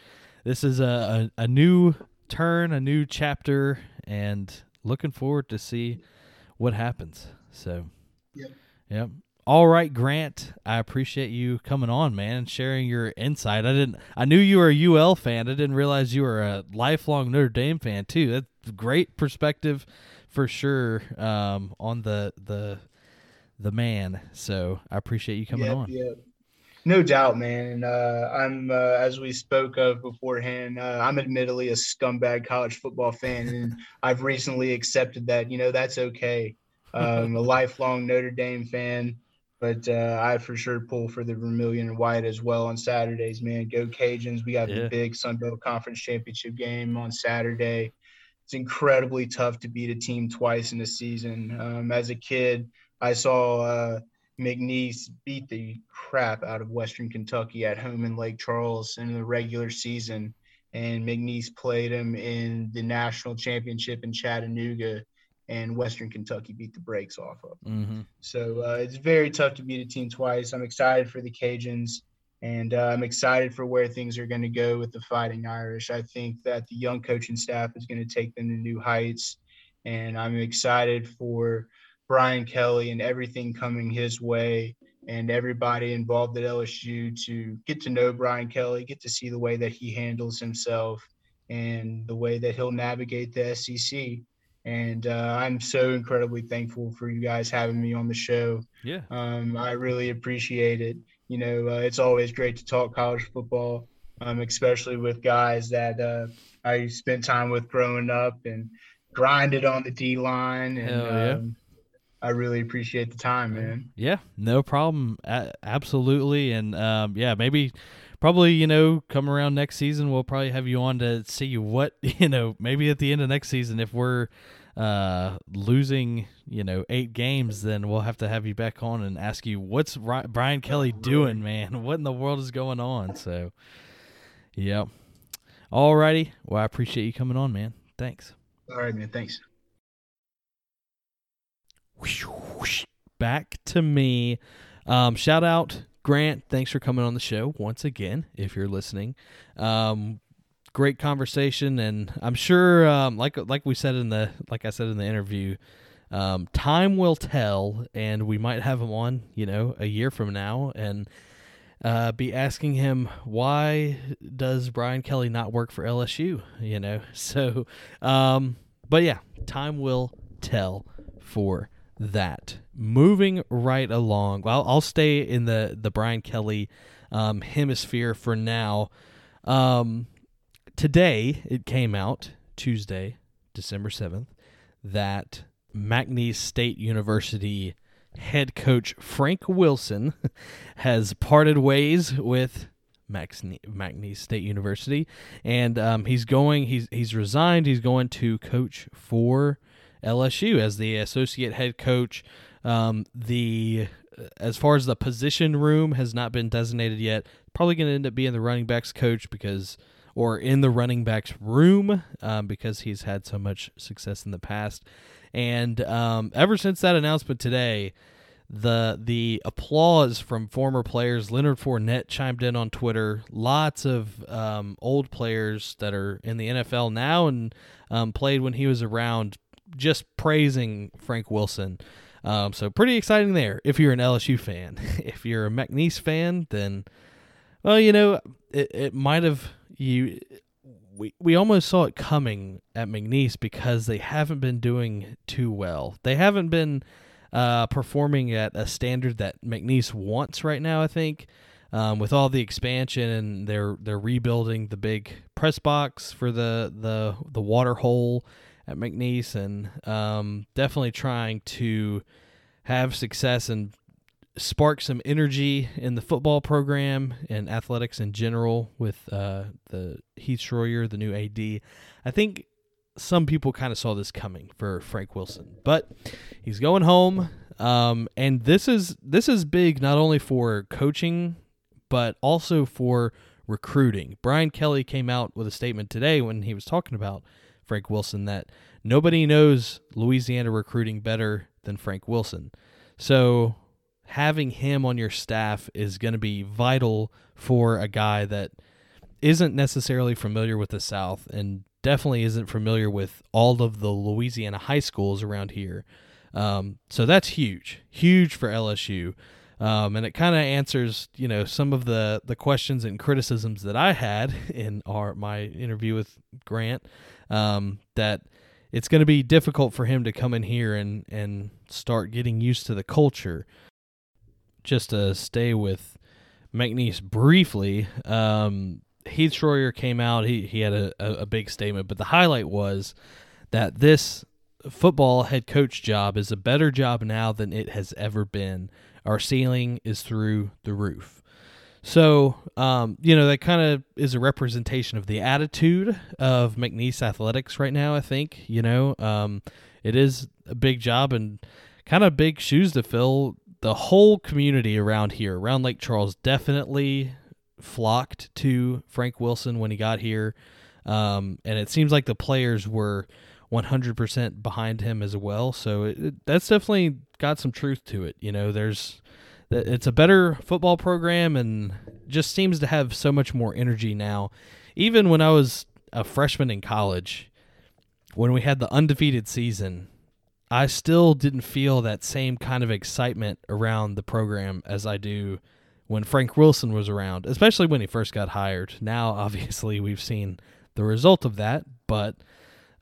A: this is a, a, a new turn, a new chapter, and looking forward to see what happens. So
B: Yep.
A: Yep. All right, Grant. I appreciate you coming on, man, and sharing your insight. I didn't I knew you were a UL fan. I didn't realize you were a lifelong Notre Dame fan too. That's great perspective for sure um, on the the the man. So I appreciate you coming
B: Yep,
A: on.
B: yep. No doubt, man. And uh, I'm, uh, as we spoke of beforehand, uh, I'm admittedly a scumbag college football fan, and [LAUGHS] I've recently accepted that. You know, that's okay. Um, a lifelong Notre Dame fan, but uh, I for sure pull for the Vermilion and White as well on Saturdays. Man, go Cajuns! We got
A: Yeah.
B: the big Sun Belt Conference championship game on Saturday. It's incredibly tough to beat a team twice in a season. Um, as a kid, I saw. McNeese beat the crap out of Western Kentucky at home in Lake Charles in the regular season. And McNeese played him in the national championship in Chattanooga, and Western Kentucky beat the brakes off of. him.
A: Mm-hmm.
B: So uh, it's very tough to beat a team twice. I'm excited for the Cajuns, and uh, I'm excited for where things are going to go with the Fighting Irish. I think that the young coaching staff is going to take them to new heights, and I'm excited for Brian Kelly and everything coming his way and everybody involved at LSU to get to know Brian Kelly, get to see the way that he handles himself and the way that he'll navigate the SEC. And uh, I'm so incredibly thankful for you guys having me on the show.
A: Yeah.
B: Um, I really appreciate it. You know, uh, it's always great to talk college football, um, especially with guys that uh, I spent time with growing up and grinded on the D line. And
A: Hell yeah.
B: um, I really appreciate the time, man.
A: Yeah, no problem. A- absolutely, and um, yeah, maybe, probably, you know, come around next season, we'll probably have you on to see what [LAUGHS] you know. Maybe at the end of next season, if we're uh, losing, you know, eight games, then we'll have to have you back on and ask you what's Ri- Brian Kelly doing, man. [LAUGHS] What in the world is going on? So, yeah. Alrighty. Well, I appreciate you coming on, man. Thanks.
B: All right, man. Thanks.
A: Back to me. Um, shout out Grant. Thanks for coming on the show once again. If you're listening, um, great conversation, and I'm sure, um, like like we said in the like I said in the interview, um, time will tell, and we might have him on, you know, a year from now, and uh, be asking him why does Brian Kelly not work for LSU? You know, [LAUGHS] so um, but yeah, time will tell for that. Moving right along, well, I'll stay in the the Brian Kelly um, hemisphere for now. Um, today it came out Tuesday, December seventh, that McNeese State University head coach Frank Wilson [LAUGHS] has parted ways with McNeese State University, and um, he's going. He's he's resigned. He's going to coach for LSU as the associate head coach. Um, the as far as the position room has not been designated yet. Probably going to end up being the running backs coach because, or in the running backs room um, because he's had so much success in the past. And um, ever since that announcement today, the the applause from former players. Leonard Fournette chimed in on Twitter. Lots of um, old players that are in the NFL now and um, played when he was around, just praising Frank Wilson. Um, so pretty exciting there. If you're an LSU fan, [LAUGHS] if you're a McNeese fan, then well, you know, it, it might have you. We, we almost saw it coming at McNeese because they haven't been doing too well. They haven't been uh, performing at a standard that McNeese wants right now. I think um, with all the expansion and they're they're rebuilding the big press box for the the the water hole at McNeese, and um, definitely trying to have success and spark some energy in the football program and athletics in general with uh, the Heath Schroyer, the new AD. I think some people kind of saw this coming for Frank Wilson, but he's going home. Um, and this is this is big not only for coaching, but also for recruiting. Brian Kelly came out with a statement today when he was talking about Frank Wilson that nobody knows Louisiana recruiting better than Frank Wilson. So having him on your staff is going to be vital for a guy that isn't necessarily familiar with the South and definitely isn't familiar with all of the Louisiana high schools around here. Um, so that's huge, huge for LSU. Um, and it kind of answers, you know, some of the, the questions and criticisms that I had [LAUGHS] in our my interview with Grant. Um, that it's going to be difficult for him to come in here and and start getting used to the culture. Just to stay with McNeese briefly, um, Heath Schroyer came out. He he had a, a, a big statement, but the highlight was that this football head coach job is a better job now than it has ever been. Our ceiling is through the roof. So, um, you know, that kind of is a representation of the attitude of McNeese athletics right now, I think. You know, um, it is a big job and kind of big shoes to fill. The whole community around here, around Lake Charles, definitely flocked to Frank Wilson when he got here. Um, and it seems like the players were 100% behind him as well. So it, it, that's definitely got some truth to it. You know, there's it's a better football program and just seems to have so much more energy now. Even when I was a freshman in college, when we had the undefeated season, I still didn't feel that same kind of excitement around the program as I do when Frank Wilson was around, especially when he first got hired. Now, [LAUGHS] obviously, we've seen the result of that, but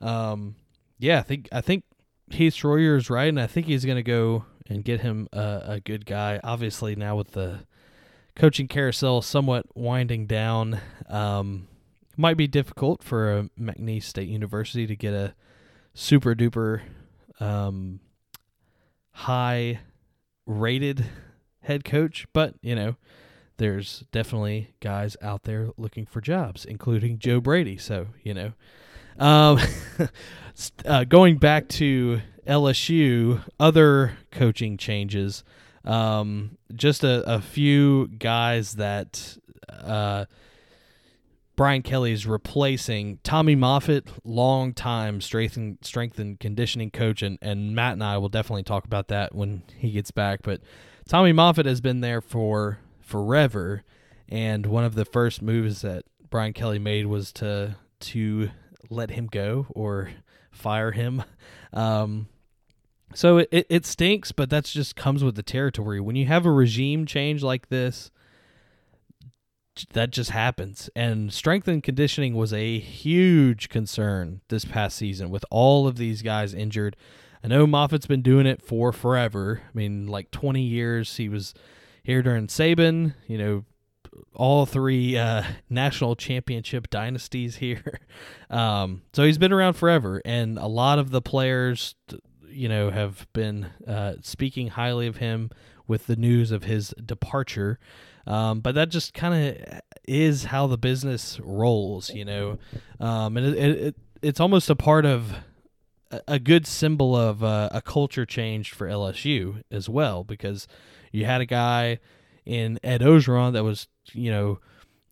A: um, yeah, I think I think Heath Schroyer is right, and I think he's going to go and get him a, a good guy. Obviously, now with the coaching carousel somewhat winding down, um, might be difficult for a McNeese State University to get a super duper um, high rated head coach, but you know, there's definitely guys out there looking for jobs, including Joe Brady. So you know, um, [LAUGHS] uh, going back to LSU, other coaching changes. Um, just a, a few guys that uh, Brian Kelly is replacing. Tommy Moffitt, long time strength and, strength and conditioning coach, and, and Matt and I will definitely talk about that when he gets back. But Tommy Moffitt has been there for forever, and one of the first moves that Brian Kelly made was to to let him go or fire him. Um, so it, it stinks, but that's just comes with the territory. When you have a regime change like this, that just happens. And strength and conditioning was a huge concern this past season with all of these guys injured. I know Moffitt's been doing it for forever. I mean, like 20 years. He was here during Saban, you know, all three uh, [LAUGHS] national championship dynasties here. [LAUGHS] Um, so he's been around forever, and a lot of the players, you know, have been uh, speaking highly of him with the news of his departure. Um, but that just kind of is how the business rolls, you know. Um, and it, it, it's almost a part of a good symbol of uh, a culture change for LSU as well, because you had a guy in Ed Orgeron that was, you know,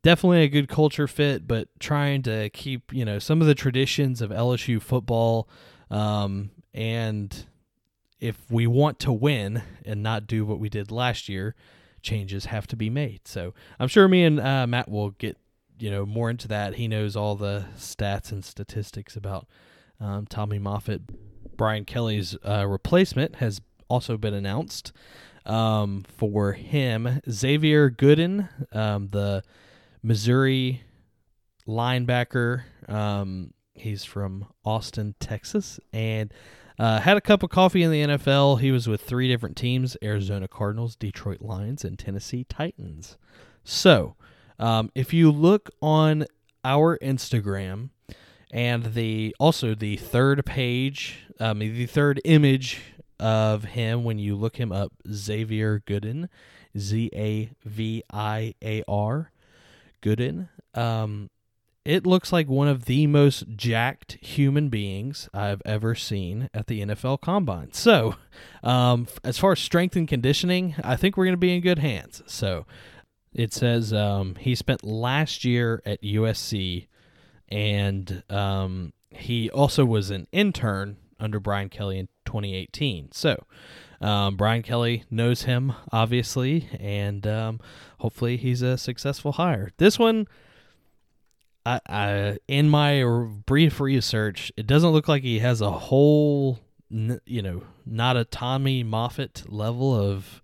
A: definitely a good culture fit, but trying to keep, you know, some of the traditions of LSU football. Um, and if we want to win and not do what we did last year, changes have to be made. So I'm sure me and uh, Matt will get, you know, more into that. He knows all the stats and statistics about um, Tommy Moffitt. Brian Kelly's uh, replacement has also been announced um, for him. Zaviar Gooden, um, the Missouri linebacker. Um, he's from Austin, Texas, and uh, had a cup of coffee in the NFL. He was with three different teams Arizona Cardinals, Detroit Lions, and Tennessee Titans. So, um, if you look on our Instagram, and the also the third page, um, the third image of him when you look him up, Zaviar Gooden, Z A V I A R, Gooden. Um, it looks like one of the most jacked human beings I've ever seen at the NFL Combine. So, um, as far as strength and conditioning, I think we're going to be in good hands. So, it says um, he spent last year at USC and um, he also was an intern under Brian Kelly in 2018. So um, Brian Kelly knows him obviously, and um, hopefully he's a successful hire. This one. I, I, in my brief research, it doesn't look like he has a whole, you know, not a Tommy Moffitt level of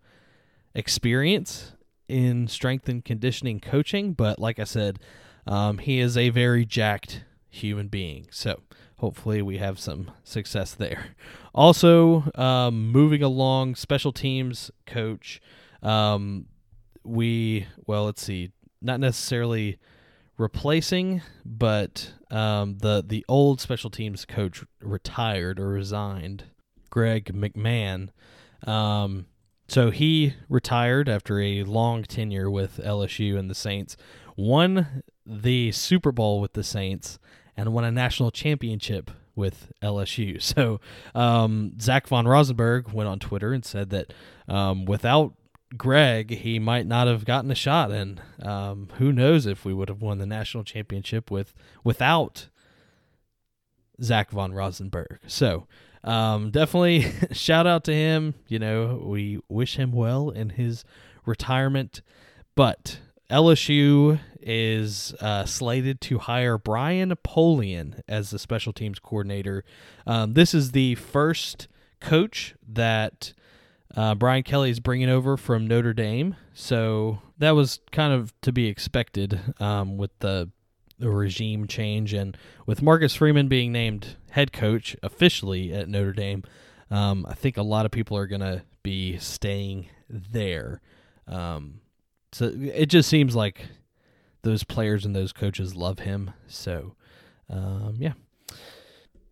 A: experience in strength and conditioning coaching. But like I said, um, he is a very jacked human being. So hopefully we have some success there. Also, um, moving along, special teams coach. Um, we, well, let's see, not necessarily replacing, but um, the the old special teams coach retired or resigned. Greg McMahon. Um, so he retired after a long tenure with LSU and the Saints. Won the Super Bowl with the Saints and won a national championship with LSU. [LAUGHS] So um, Zach von Rosenberg went on Twitter and said that um, without Greg, he might not have gotten a shot, and um, who knows if we would have won the national championship with without Zach von Rosenberg. So um, definitely [LAUGHS] shout out to him. You know, we wish him well in his retirement, but LSU is uh, slated to hire Brian Polian as the special teams coordinator. Um, this is the first coach that uh, Brian Kelly is bringing over from Notre Dame, so that was kind of to be expected um, with the, the regime change and with Marcus Freeman being named head coach officially at Notre Dame. Um, I think a lot of people are going to be staying there. Um, so it just seems like those players and those coaches love him. So, um, yeah.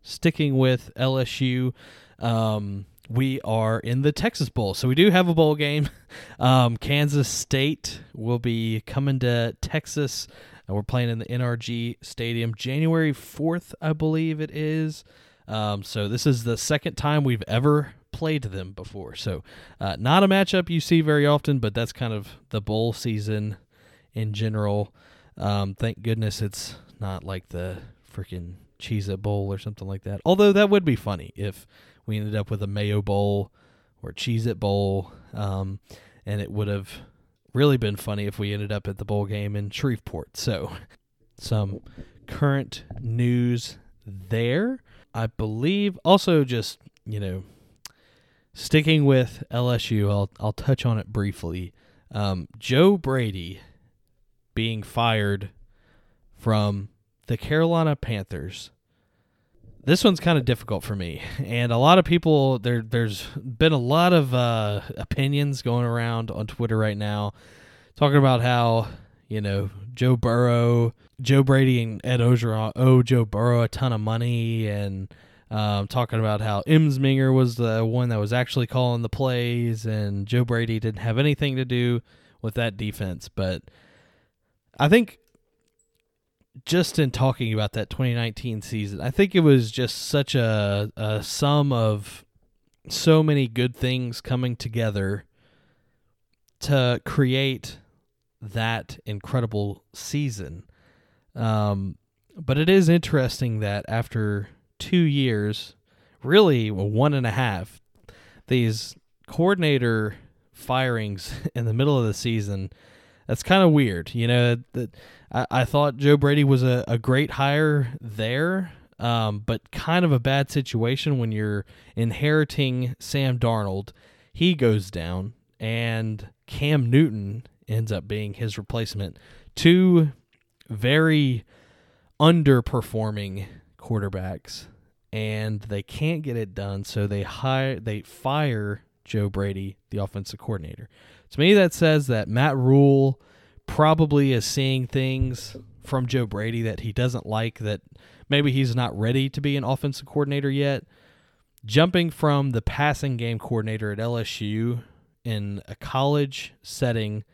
A: Sticking with LSU, um, we are in the Texas Bowl. So we do have a bowl game. [LAUGHS] Um, Kansas State will be coming to Texas. And we're playing in the NRG Stadium January 4th, I believe it is. Um, so this is the second time we've ever played them before. So uh, not a matchup you see very often, but that's kind of the bowl season in general. Um, thank goodness it's not like the freaking Cheez It Bowl or something like that. Although that would be funny if we ended up with a Mayo Bowl or Cheez It Bowl. Um, and it would have really been funny if we ended up at the bowl game in Shreveport. So, some current news there. I believe also just, you know, sticking with LSU, I'll, I'll touch on it briefly. Um, Joe Brady being fired from the Carolina Panthers. This one's kind of difficult for me, and a lot of people there. There's been a lot of uh, opinions going around on Twitter right now, talking about how you know Joe Burrow, Joe Brady, and Ed Orgeron owe Joe Burrow a ton of money, and um, talking about how Ensminger was the one that was actually calling the plays, and Joe Brady didn't have anything to do with that defense. But I think just in talking about that 2019 season, I think it was just such a, a sum of so many good things coming together to create that incredible season. Um, but it is interesting that after two years, really one and a half, these coordinator firings [LAUGHS] in the middle of the season, that's kind of weird. You know, that I, I thought Joe Brady was a, a great hire there, um, but kind of a bad situation when you're inheriting Sam Darnold. He goes down, and Cam Newton ends up being his replacement. Two very underperforming quarterbacks and they can't get it done so they hire they fire Joe Brady, the offensive coordinator. To me that says that Matt Rhule probably is seeing things from Joe Brady that he doesn't like that maybe he's not ready to be an offensive coordinator yet. Jumping from the passing game coordinator at LSU in a college setting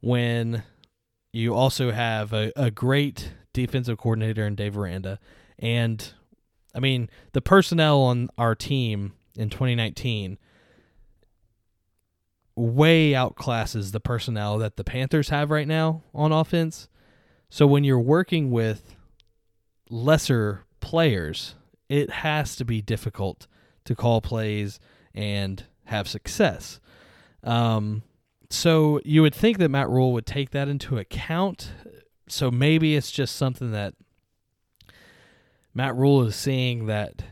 A: when you also have a, a great defensive coordinator in Dave Aranda. And I mean, the personnel on our team in 2019 way outclasses the personnel that the Panthers have right now on offense. So when you're working with lesser players, it has to be difficult to call plays and have success. Um, so you would think that Matt Rhule would take that into account. So maybe it's just something that Matt Rhule is seeing that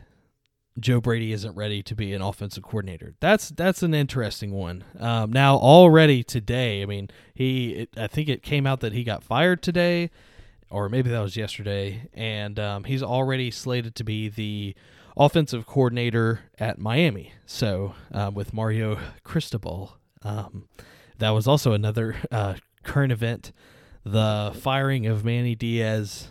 A: Joe Brady isn't ready to be an offensive coordinator. That's that's an interesting one. Um, now already today, I mean, he it, I think it came out that he got fired today, or maybe that was yesterday, and um, he's already slated to be the offensive coordinator at Miami. So uh, with Mario Cristobal. Um, that was also another [LAUGHS] uh, current event the firing of Manny Diaz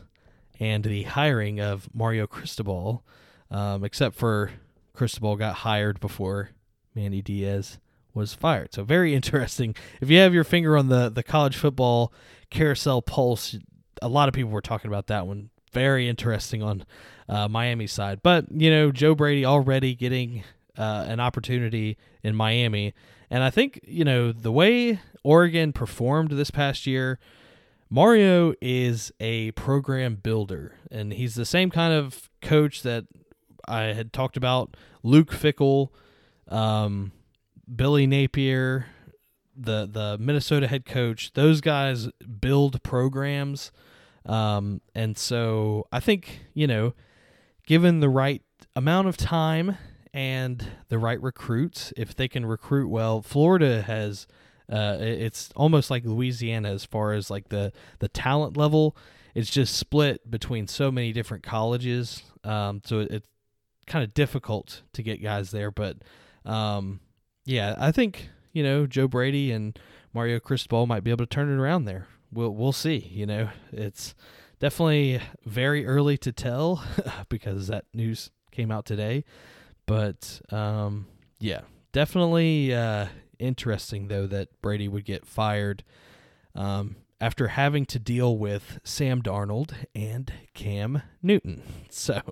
A: and the hiring of Mario Cristobal, um, except for Cristobal got hired before Manny Diaz was fired. So very [LAUGHS] interesting. If you have your finger on the, the college football carousel pulse, a lot of people were talking about that one. Very interesting on uh, Miami side. But, you know, Joe Brady already getting uh, an opportunity in Miami and I think, you know, the way Oregon performed this past year, Mario is a program builder. And he's the same kind of coach that I had talked about Luke Fickell, um, Billy Napier, the, the Minnesota head coach. Those guys build programs. Um, and so I think, you know, given the right amount of time and the right recruits, if they can recruit well, Florida has. Uh, it's almost like Louisiana as far as like the the talent level. It's just split between so many different colleges, um, so it, kind of difficult to get guys there. But um, yeah, I think you know Joe Brady and Mario Cristobal might be able to turn it around there. We'll we'll see. You know, it's definitely very early to tell [LAUGHS] because that news came out today. But um, yeah, definitely uh, interesting though that Brady would get fired um, after having to deal with Sam Darnold and Cam Newton. [LAUGHS] So,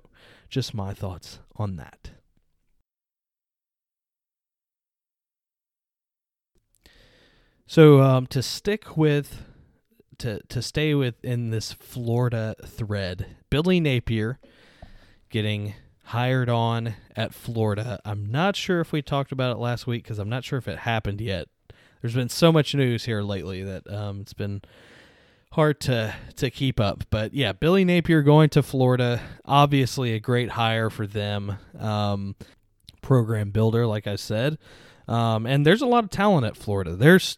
A: just my thoughts on that. So um, to stick with to to stay within this Florida thread, Billy Napier getting hired on at Florida. I'm not sure if we talked about it last week because I'm not sure if it happened yet. There's been so much news here lately that um, it's been hard to to keep up. But yeah, Billy Napier going to Florida, obviously a great hire for them. Um, program builder, like I said, um, and there's a lot of talent at Florida. There's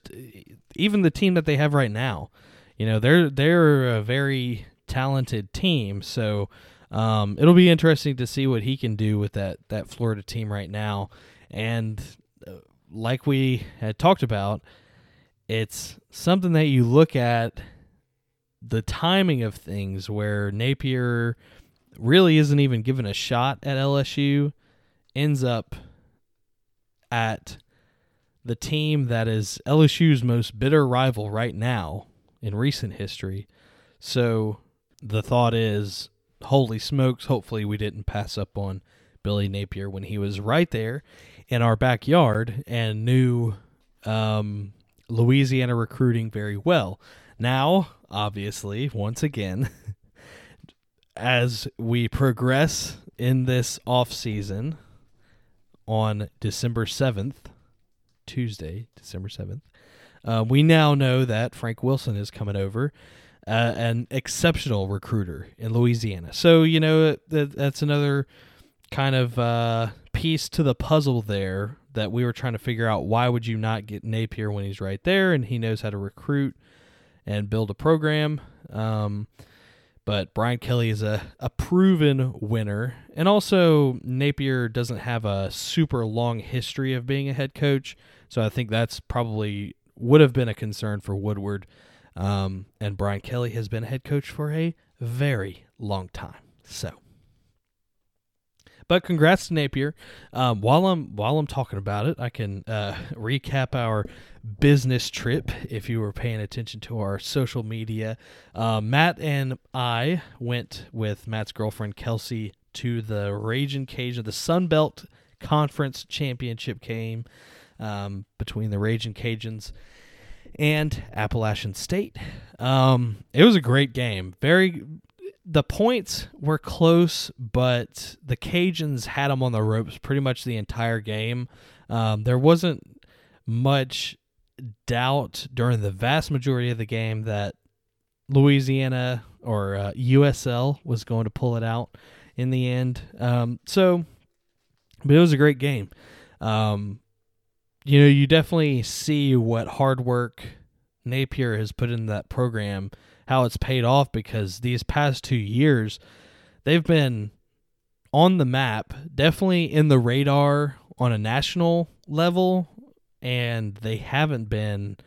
A: even the team that they have right now. You know, they're they're a very talented team. So um, it'll be interesting to see what he can do with that that Florida team right now. And uh, like we had talked about, it's something that you look at the timing of things where Napier really isn't even given a shot at LSU, ends up at the team that is LSU's most bitter rival right now in recent history. So the thought is, holy smokes, hopefully we didn't pass up on Billy Napier when he was right there in our backyard and knew um, Louisiana recruiting very well. Now, obviously, once again, as we progress in this off season on December 7th, Tuesday, December 7th, uh, we now know that Frank Wilson is coming over, uh, an exceptional recruiter in Louisiana. So, you know, that, that's another kind of uh, piece to the puzzle there that we were trying to figure out why would you not get Napier when he's right there and he knows how to recruit and build a program. Um, but Brian Kelly is a, a proven winner. And also, Napier doesn't have a super long history of being a head coach. So I think that's probably would have been a concern for Woodward. Um, and Brian Kelly has been a head coach for a very long time. So. But congrats to Napier. Um, while I'm while I'm talking about it, I can uh, [LAUGHS] recap our business trip. If you were paying attention to our social media, uh, Matt and I went with Matt's girlfriend Kelsey to the Raging Cajun, the Sun Belt Conference Championship game um, between the Raging Cajuns and Appalachian State. Um, it was a great game. Very the points were close, but the Cajuns had them on the ropes pretty much the entire game. Um, there wasn't much doubt during the vast majority of the game that Louisiana or uh, USL was going to pull it out in the end. Um, so, but it was a great game. Um, you know, you definitely see what hard work Napier has put in that program how it's paid off because these past two years, they've been on the map, definitely in the radar on a national level, and they haven't been.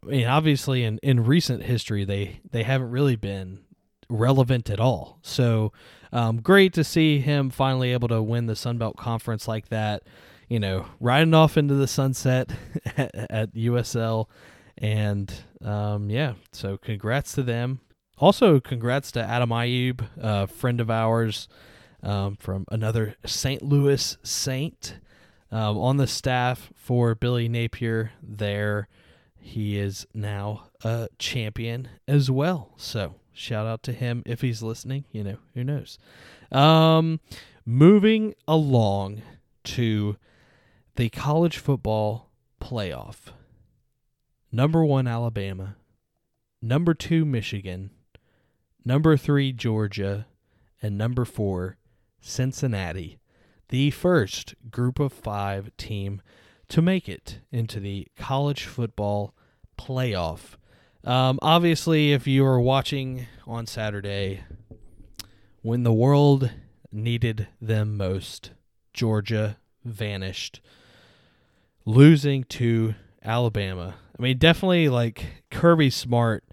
A: I mean, obviously, in, in recent history, they, they haven't really been relevant at all. So, um, great to see him finally able to win the Sun Belt Conference like that. You know, riding off into the sunset [LAUGHS] at, at USL. And um, yeah, so congrats to them. Also, congrats to Adam Ayub, a friend of ours um, from another St. Louis Saint um, on the staff for Billy Napier there. He is now a champion as well. So shout out to him if he's listening. You know, who knows? Um, moving along to the college football playoff number one, Alabama, number two, Michigan, number three, Georgia, and number four, Cincinnati, the first group of five team to make it into the college football playoff. Um, obviously, if you were watching on Saturday when the world needed them most, Georgia vanished, losing to Alabama. I mean, definitely like Kirby Smart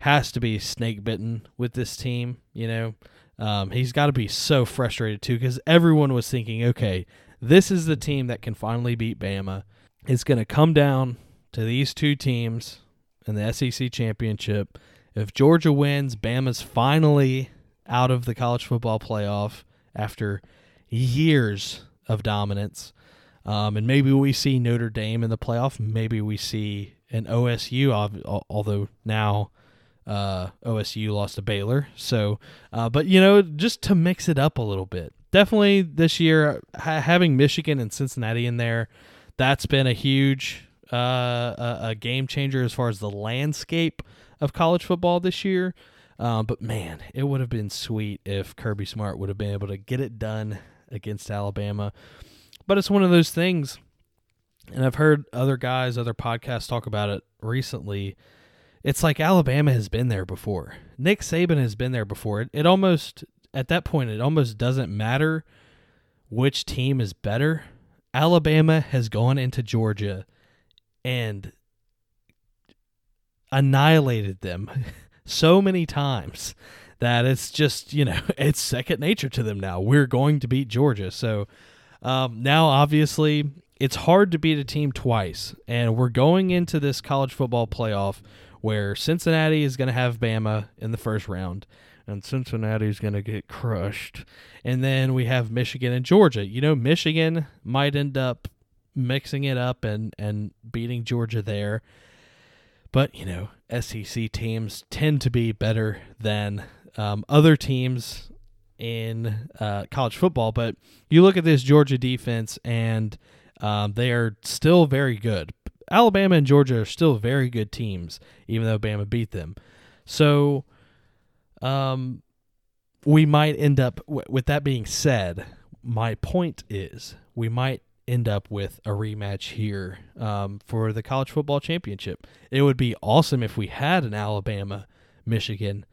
A: has to be snake bitten with this team. You know, um, he's got to be so frustrated too because everyone was thinking, okay, this is the team that can finally beat Bama. It's going to come down to these two teams in the SEC championship. If Georgia wins, Bama's finally out of the college football playoff after years of dominance. Um, and maybe we see Notre Dame in the playoff. Maybe we see an OSU, although now uh, OSU lost to Baylor. So, uh, but you know, just to mix it up a little bit. Definitely this year, ha- having Michigan and Cincinnati in there, that's been a huge uh, a, a, game changer as far as the landscape of college football this year. Um, but man, it would have been sweet if Kirby Smart would have been able to get it done against Alabama. But it's one of those things and I've heard other guys, other podcasts talk about it recently. It's like Alabama has been there before. Nick Saban has been there before. It, it almost, at that point, it almost doesn't matter which team is better. Alabama has gone into Georgia and annihilated them [LAUGHS] so many times that it's just you know [LAUGHS] it's second nature to them now. We're going to beat Georgia, so um, now obviously it's hard to beat a team twice, and we're going into this college football playoff where Cincinnati is going to have Bama in the first round, and Cincinnati is going to get crushed, and then we have Michigan and Georgia. You know, Michigan might end up mixing it up and and beating Georgia there. But you know, SEC teams tend to be better than um, other teams in uh, college football. But you look at this Georgia defense, and um, they are still very good. Alabama and Georgia are still very good teams, even though Bama beat them. So, um, we might end up. with that being said, my point is we might end up with a rematch here um, for the college football championship. It would be awesome if we had an Alabama Michigan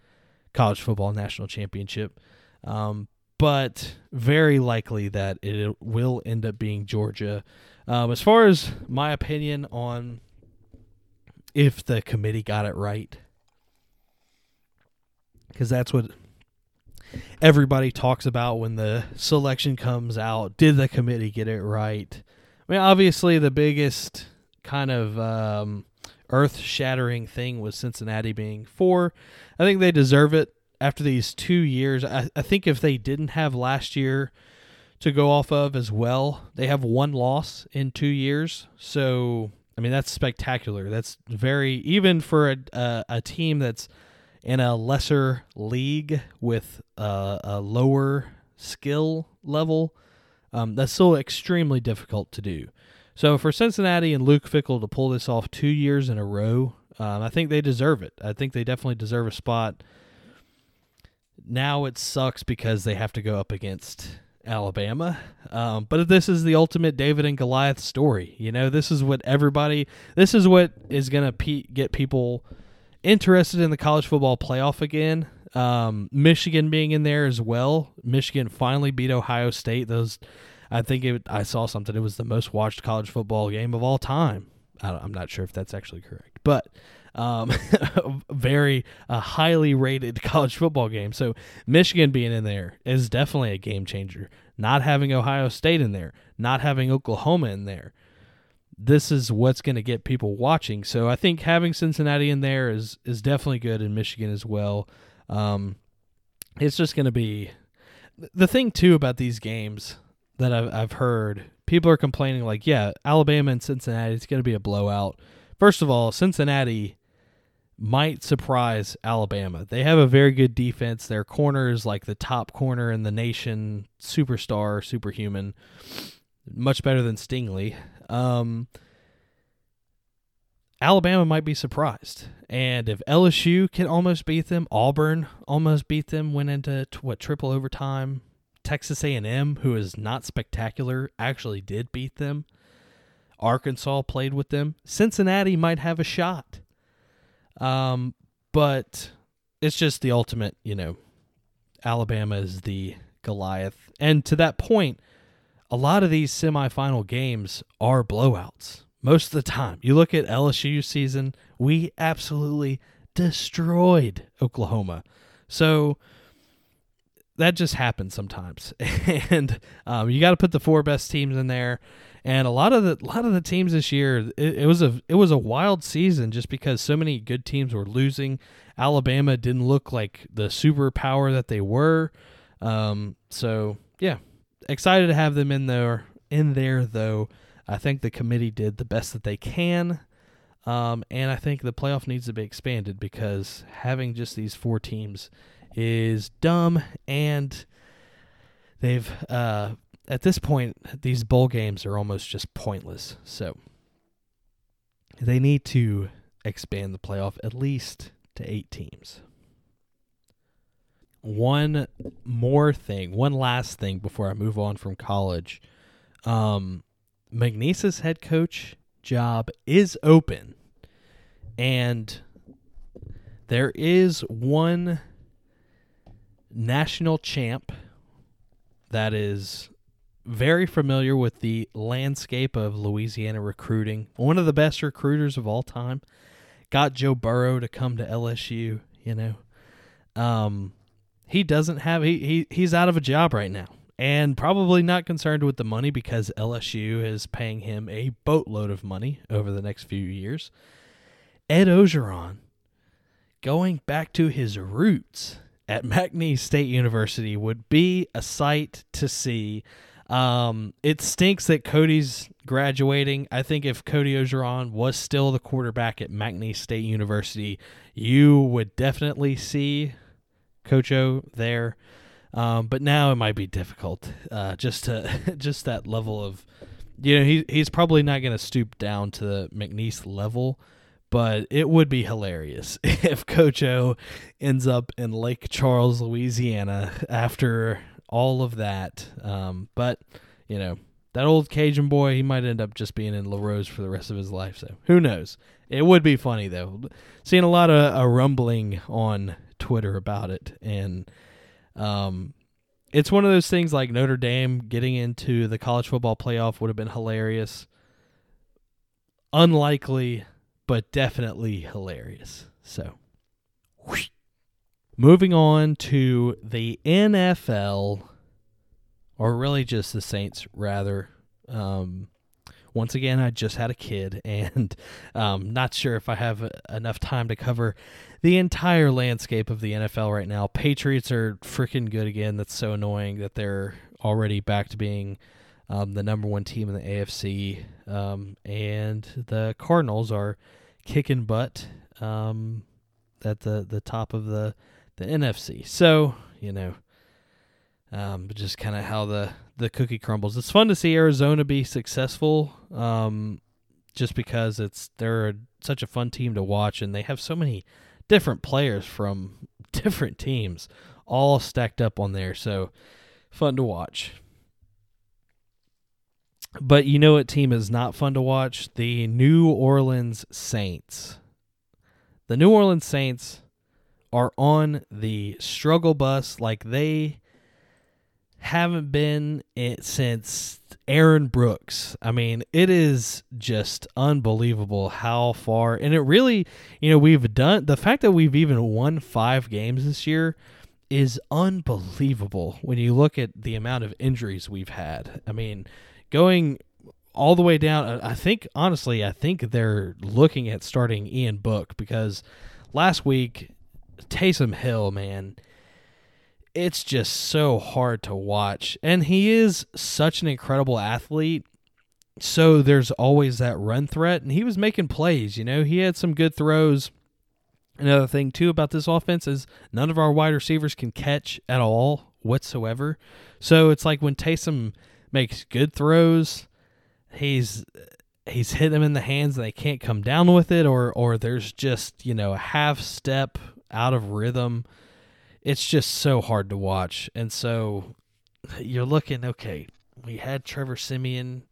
A: college football national championship, um, but very likely that it will end up being Georgia. Um, as far as my opinion on if the committee got it right, because that's what everybody talks about when the selection comes out. Did the committee get it right? I mean, obviously, the biggest kind of um, earth shattering thing was Cincinnati being four. I think they deserve it after these two years. I, I think if they didn't have last year to go off of as well, they have one loss in two years. So, I mean, that's spectacular. That's very, even for a, a, a team that's in a lesser league with a lower skill level, um, that's still extremely difficult to do. So for Cincinnati and Luke Fickell to pull this off two years in a row, um, I think they deserve it. I think they definitely deserve a spot. Now it sucks because they have to go up against Alabama. Um, but this is the ultimate David and Goliath story. You know, this is what everybody, this is what is going to pe- get people interested in the college football playoff again. Um, Michigan being in there as well. Michigan finally beat Ohio State. Those, I think it, I saw something. It was the most watched college football game of all time. I am not sure if that's actually correct, but um, [LAUGHS] very uh, highly rated [LAUGHS] college football game. So Michigan being in there is definitely a game changer. Not having Ohio State in there, not having Oklahoma in there this is what's going to get people watching. So I think having Cincinnati in there is is definitely good in Michigan as well. Um, it's just going to be the thing too about these games that I've I've heard. People are complaining like, yeah, Alabama and Cincinnati, it's going to be a blowout. First of all, Cincinnati might surprise Alabama. They have a very good defense. Their corner is like the top corner in the nation, superstar, superhuman, much better than Stingley. Um, Alabama might be surprised. And if LSU can almost beat them, Auburn almost beat them, went into what triple overtime. Texas A&M, who is not spectacular, actually did beat them. Arkansas played with them. Cincinnati might have a shot. Um, but it's just the ultimate, you know, Alabama is the Goliath. And to that point, a lot of these semifinal games are blowouts most of the time. You look at LSU season, we absolutely destroyed Oklahoma. So that just happens sometimes, [LAUGHS] and um, you got to put the four best teams in there. And a lot of the lot of the teams this year, it, it was a it was a wild season just because so many good teams were losing. Alabama didn't look like the superpower that they were. Um, so yeah, excited to have them in there. In there, though, I think the committee did the best that they can, um, and I think the playoff needs to be expanded because having just these four teams is dumb, and they've uh, at this point these bowl games are almost just pointless. So they need to expand the playoff at least to eight teams one more thing, one last thing before I move on from college. Um, McNeese's head coach job is open, and there is one national champ that is very familiar with the landscape of Louisiana recruiting. One of the best recruiters of all time. Got Joe Burrow to come to LSU, you know. Um, he doesn't have he, he he's out of a job right now and probably not concerned with the money because LSU is paying him a boatload of money over the next few years. Ed Orgeron going back to his roots at McNeese State University would be a sight to see. Um, it stinks that Cody's graduating. I think if Cody Orgeron was still the quarterback at McNeese State University, you would definitely see Coach O there. Um, but now it might be difficult. Uh, just to [LAUGHS] just that level of, you know, he he's probably not going to stoop down to the McNeese level, but it would be hilarious [LAUGHS] if Coach O ends up in Lake Charles, Louisiana after all of that. Um, but you know, that old Cajun boy, he might end up just being in Larose for the rest of his life. So who knows? It would be funny though. Seeing a lot of a rumbling on Twitter about it, and um, it's one of those things like Notre Dame getting into the college football playoff would have been hilarious. Unlikely, but definitely hilarious. So, whoosh. Moving on to the NFL, or really just the Saints, rather. Um, once again, I just had a kid, [LAUGHS] and um, not sure if I have enough time to cover the entire landscape of the NFL right now. Patriots are freaking good again. That's so annoying that they're already back to being um, the number one team in the AFC, um, and the Cardinals are kicking butt um, at the the top of the the NFC. So you know, um, just kind of how the the cookie crumbles. It's fun to see Arizona be successful, um, just because it's they're such a fun team to watch, and they have so many different players from [LAUGHS] different teams all stacked up on there. So fun to watch. But you know what team is not fun to watch? The New Orleans Saints. The New Orleans Saints are on the struggle bus like they haven't been it since Aaron Brooks. I mean, it is just unbelievable how far and it really, you know, we've done the fact that we've even won 5 games this year is unbelievable when you look at the amount of injuries we've had. I mean, going all the way down, I think honestly, I think they're looking at starting Ian Book because last week Taysom Hill, man, it's just so hard to watch. And he is such an incredible athlete. So there's always that run threat. And he was making plays, you know, he had some good throws. Another thing, too, about this offense is none of our wide receivers can catch at all whatsoever. So it's like when Taysom makes good throws, he's he's hitting them in the hands and they can't come down with it or or there's just, you know, a half step out of rhythm it's just so hard to watch. And so you're looking, okay, we had Trevor Siemian.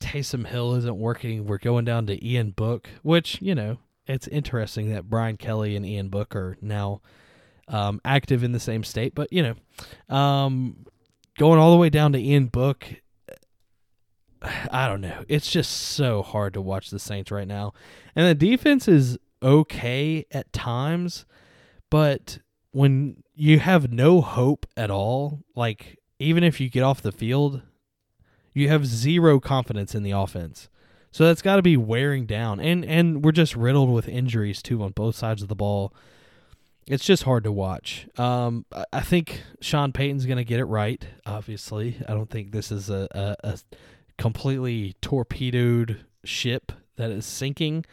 A: Taysom Hill isn't working. We're going down to Ian Book, which, you know, it's interesting that Brian Kelly and Ian Book are now um, active in the same state. But, you know, um, going all the way down to Ian Book, I don't know. It's just so hard to watch the Saints right now. And the defense is okay at times, but when you have no hope at all, like even if you get off the field, you have zero confidence in the offense. So that's got to be wearing down. And and we're just riddled with injuries too on both sides of the ball. It's just hard to watch. Um, I think Sean Payton's going to get it right. Obviously, I don't think this is a, a, a completely torpedoed ship that is sinking.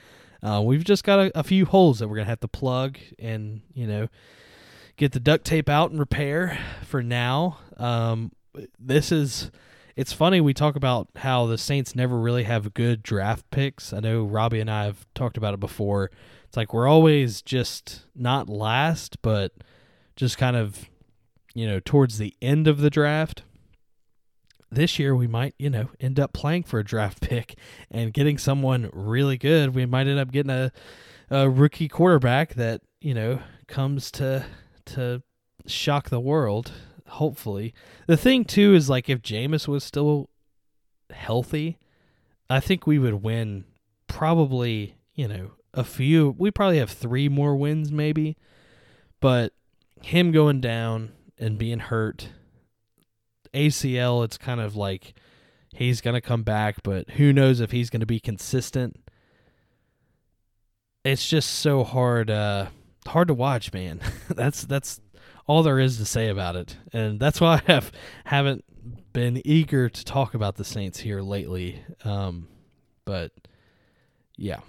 A: Uh, we've just got a, a few holes that we're to have to plug, and you know, get the duct tape out and repair for now. Um, this is it's funny we talk about how the Saints never really have good draft picks. I know Robbie and I have talked about it before. It's like we're always just not last, but just kind of you know towards the end of the draft. This year we might, you know, end up playing for a draft pick and getting someone really good. We might end up getting a, a rookie quarterback that, you know, comes to to shock the world. Hopefully, the thing too is like if Jameis was still healthy, I think we would win probably you know a few. We probably have three more wins maybe, but him going down and being hurt. ACL, it's kind of like he's going to come back, but who knows if he's going to be consistent. It's just so hard uh hard to watch, man. [LAUGHS] that's that's all there is to say about it. And that's why [LAUGHS] I have haven't been eager to talk about the Saints here lately. Um but yeah.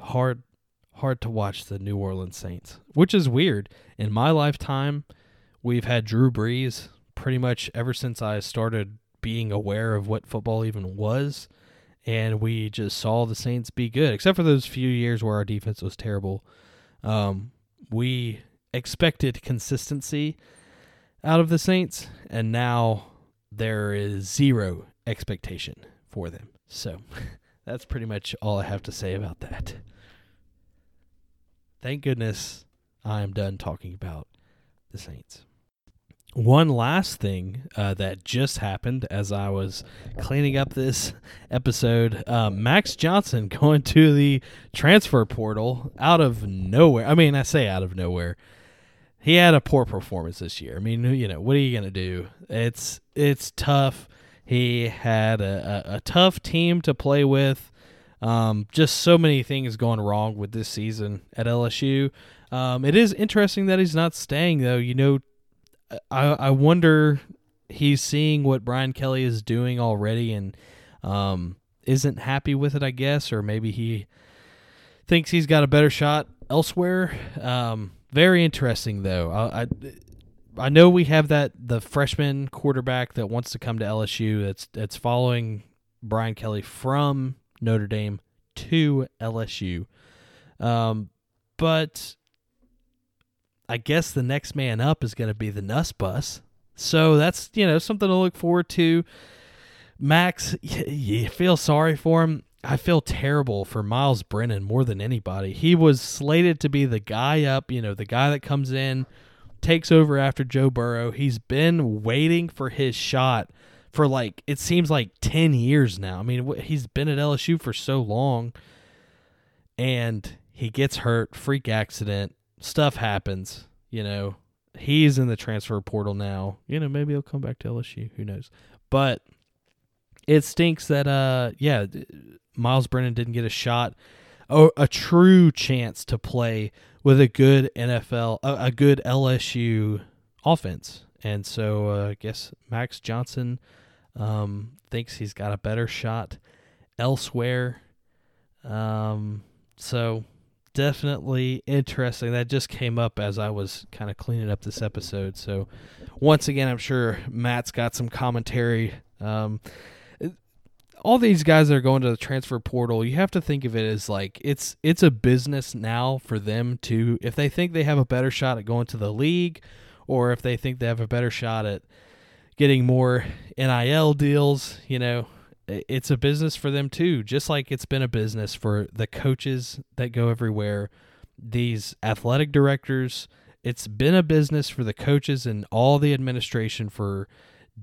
A: Hard hard to watch the New Orleans Saints, which is weird. In my lifetime, we've had Drew Brees pretty much ever since I started being aware of what football even was. And we just saw the Saints be good, except for those few years where our defense was terrible. Um, we expected consistency out of the Saints, and now there is zero expectation for them. So [LAUGHS] that's pretty much all I have to say about that. Thank goodness I am done talking about the Saints. One last thing uh, that just happened as I was cleaning up this episode uh, Max Johnson [LAUGHS] going to the transfer portal out of nowhere. I mean, I say out of nowhere. He had a poor performance this year. I mean, you know, what are you going to do? It's it's tough. He had a, a, a tough team to play with. Um, just so many things going wrong with this season at LSU. Um, it is interesting that he's not staying, though. You know, I I wonder he's seeing what Brian Kelly is doing already and um, isn't happy with it, I guess, or maybe he thinks he's got a better shot elsewhere. Um, very interesting though. I, I, I know we have that the freshman quarterback that wants to come to LSU. That's that's following Brian Kelly from Notre Dame to LSU. Um, but I guess the next man up is going to be the Nuss Bus. So that's, you know, something to look forward to. Max, [LAUGHS] you feel sorry for him. I feel terrible for Miles Brennan more than anybody. He was slated to be the guy up, you know, the guy that comes in, takes over after Joe Burrow. He's been waiting for his shot for like, it seems like 10 years now. I mean, he's been at LSU for so long. And he gets hurt, freak accident stuff happens, you know. He's in the transfer portal now. You know, maybe he'll come back to LSU. Who knows? But it stinks that uh yeah, Miles Brennan didn't get a shot, a, true chance to play with a good NFL, a, a good LSU offense. And so uh, I guess Max Johnson um, thinks he's got a better shot elsewhere. Um, so definitely interesting. That just came up as I was kind of cleaning up this episode. So, once again, I'm sure Matt's got some commentary. Um, all these guys that are going to the transfer portal, you have to think of it as like it's it's a business now for them to if they think they have a better shot at going to the league, or if they think they have a better shot at getting more NIL deals, you know, it's a business for them too, just like it's been a business for the coaches that go everywhere, these athletic directors. It's been a business for the coaches and all the administration for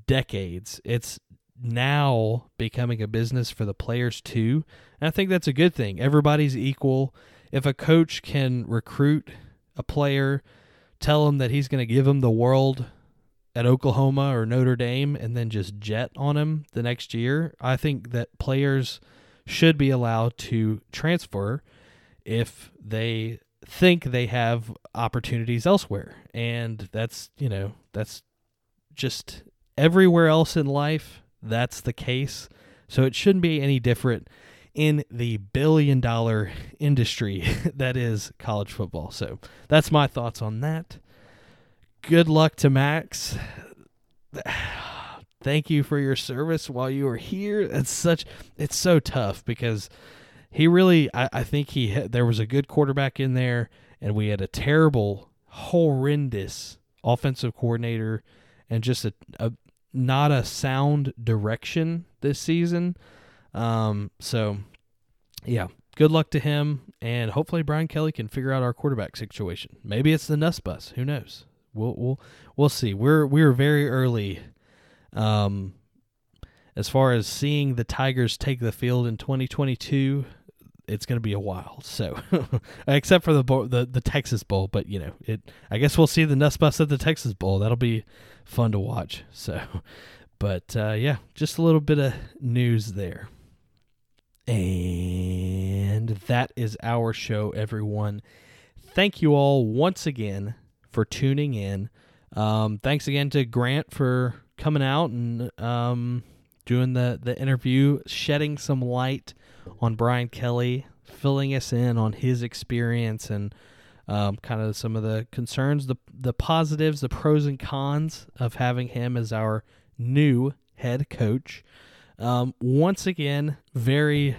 A: decades. It's now becoming a business for the players too. And I think that's a good thing. Everybody's equal. If a coach can recruit a player, tell him that he's going to give him the world at Oklahoma or Notre Dame and then just jet on him the next year. I think that players should be allowed to transfer if they think they have opportunities elsewhere. And that's, you know, that's just everywhere else in life, that's the case. So it shouldn't be any different in the billion dollar industry [LAUGHS] that is college football. So that's my thoughts on that good luck to Max. [SIGHS] Thank you for your service while you were here. It's such it's so tough because he really I, I think he there was a good quarterback in there and we had a terrible horrendous offensive coordinator and just a, a not a sound direction this season. Um so yeah, good luck to him and hopefully Brian Kelly can figure out our quarterback situation. Maybe it's the Nuss bus, who knows we'll we'll we'll see. We're we're very early, um, as far as seeing the Tigers take the field in 2022. it's going to be a while. So, [LAUGHS] except for the, the the Texas Bowl, but you know, it. I guess we'll see the Nuss Bus at the Texas Bowl. That'll be fun to watch. So, [LAUGHS] but uh, yeah, just a little bit of news there. And that is our show, everyone. Thank you all once again for tuning in. Um, thanks again to Grant for coming out and um, doing the, the interview, shedding some light on Brian Kelly, filling us in on his experience and um, kind of some of the concerns, the the positives, the pros and cons of having him as our new head coach. Um, once again, very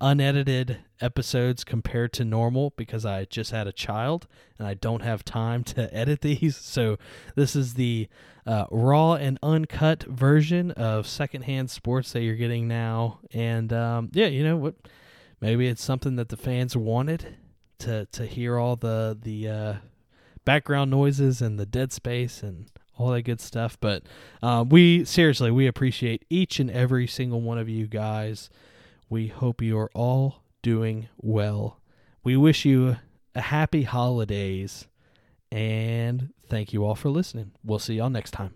A: unedited episodes compared to normal because I just had a child and I don't have time to [LAUGHS] edit these. So this is the uh, raw and uncut version of secondhand sports that you're getting now. And um, yeah, you know what? Maybe it's something that the fans wanted to to hear all the the uh, background noises and the dead space and all that good stuff. But uh, we seriously we appreciate each and every single one of you guys. We hope you are all doing well. We wish you a happy holidays and thank you all for listening. We'll see y'all next time.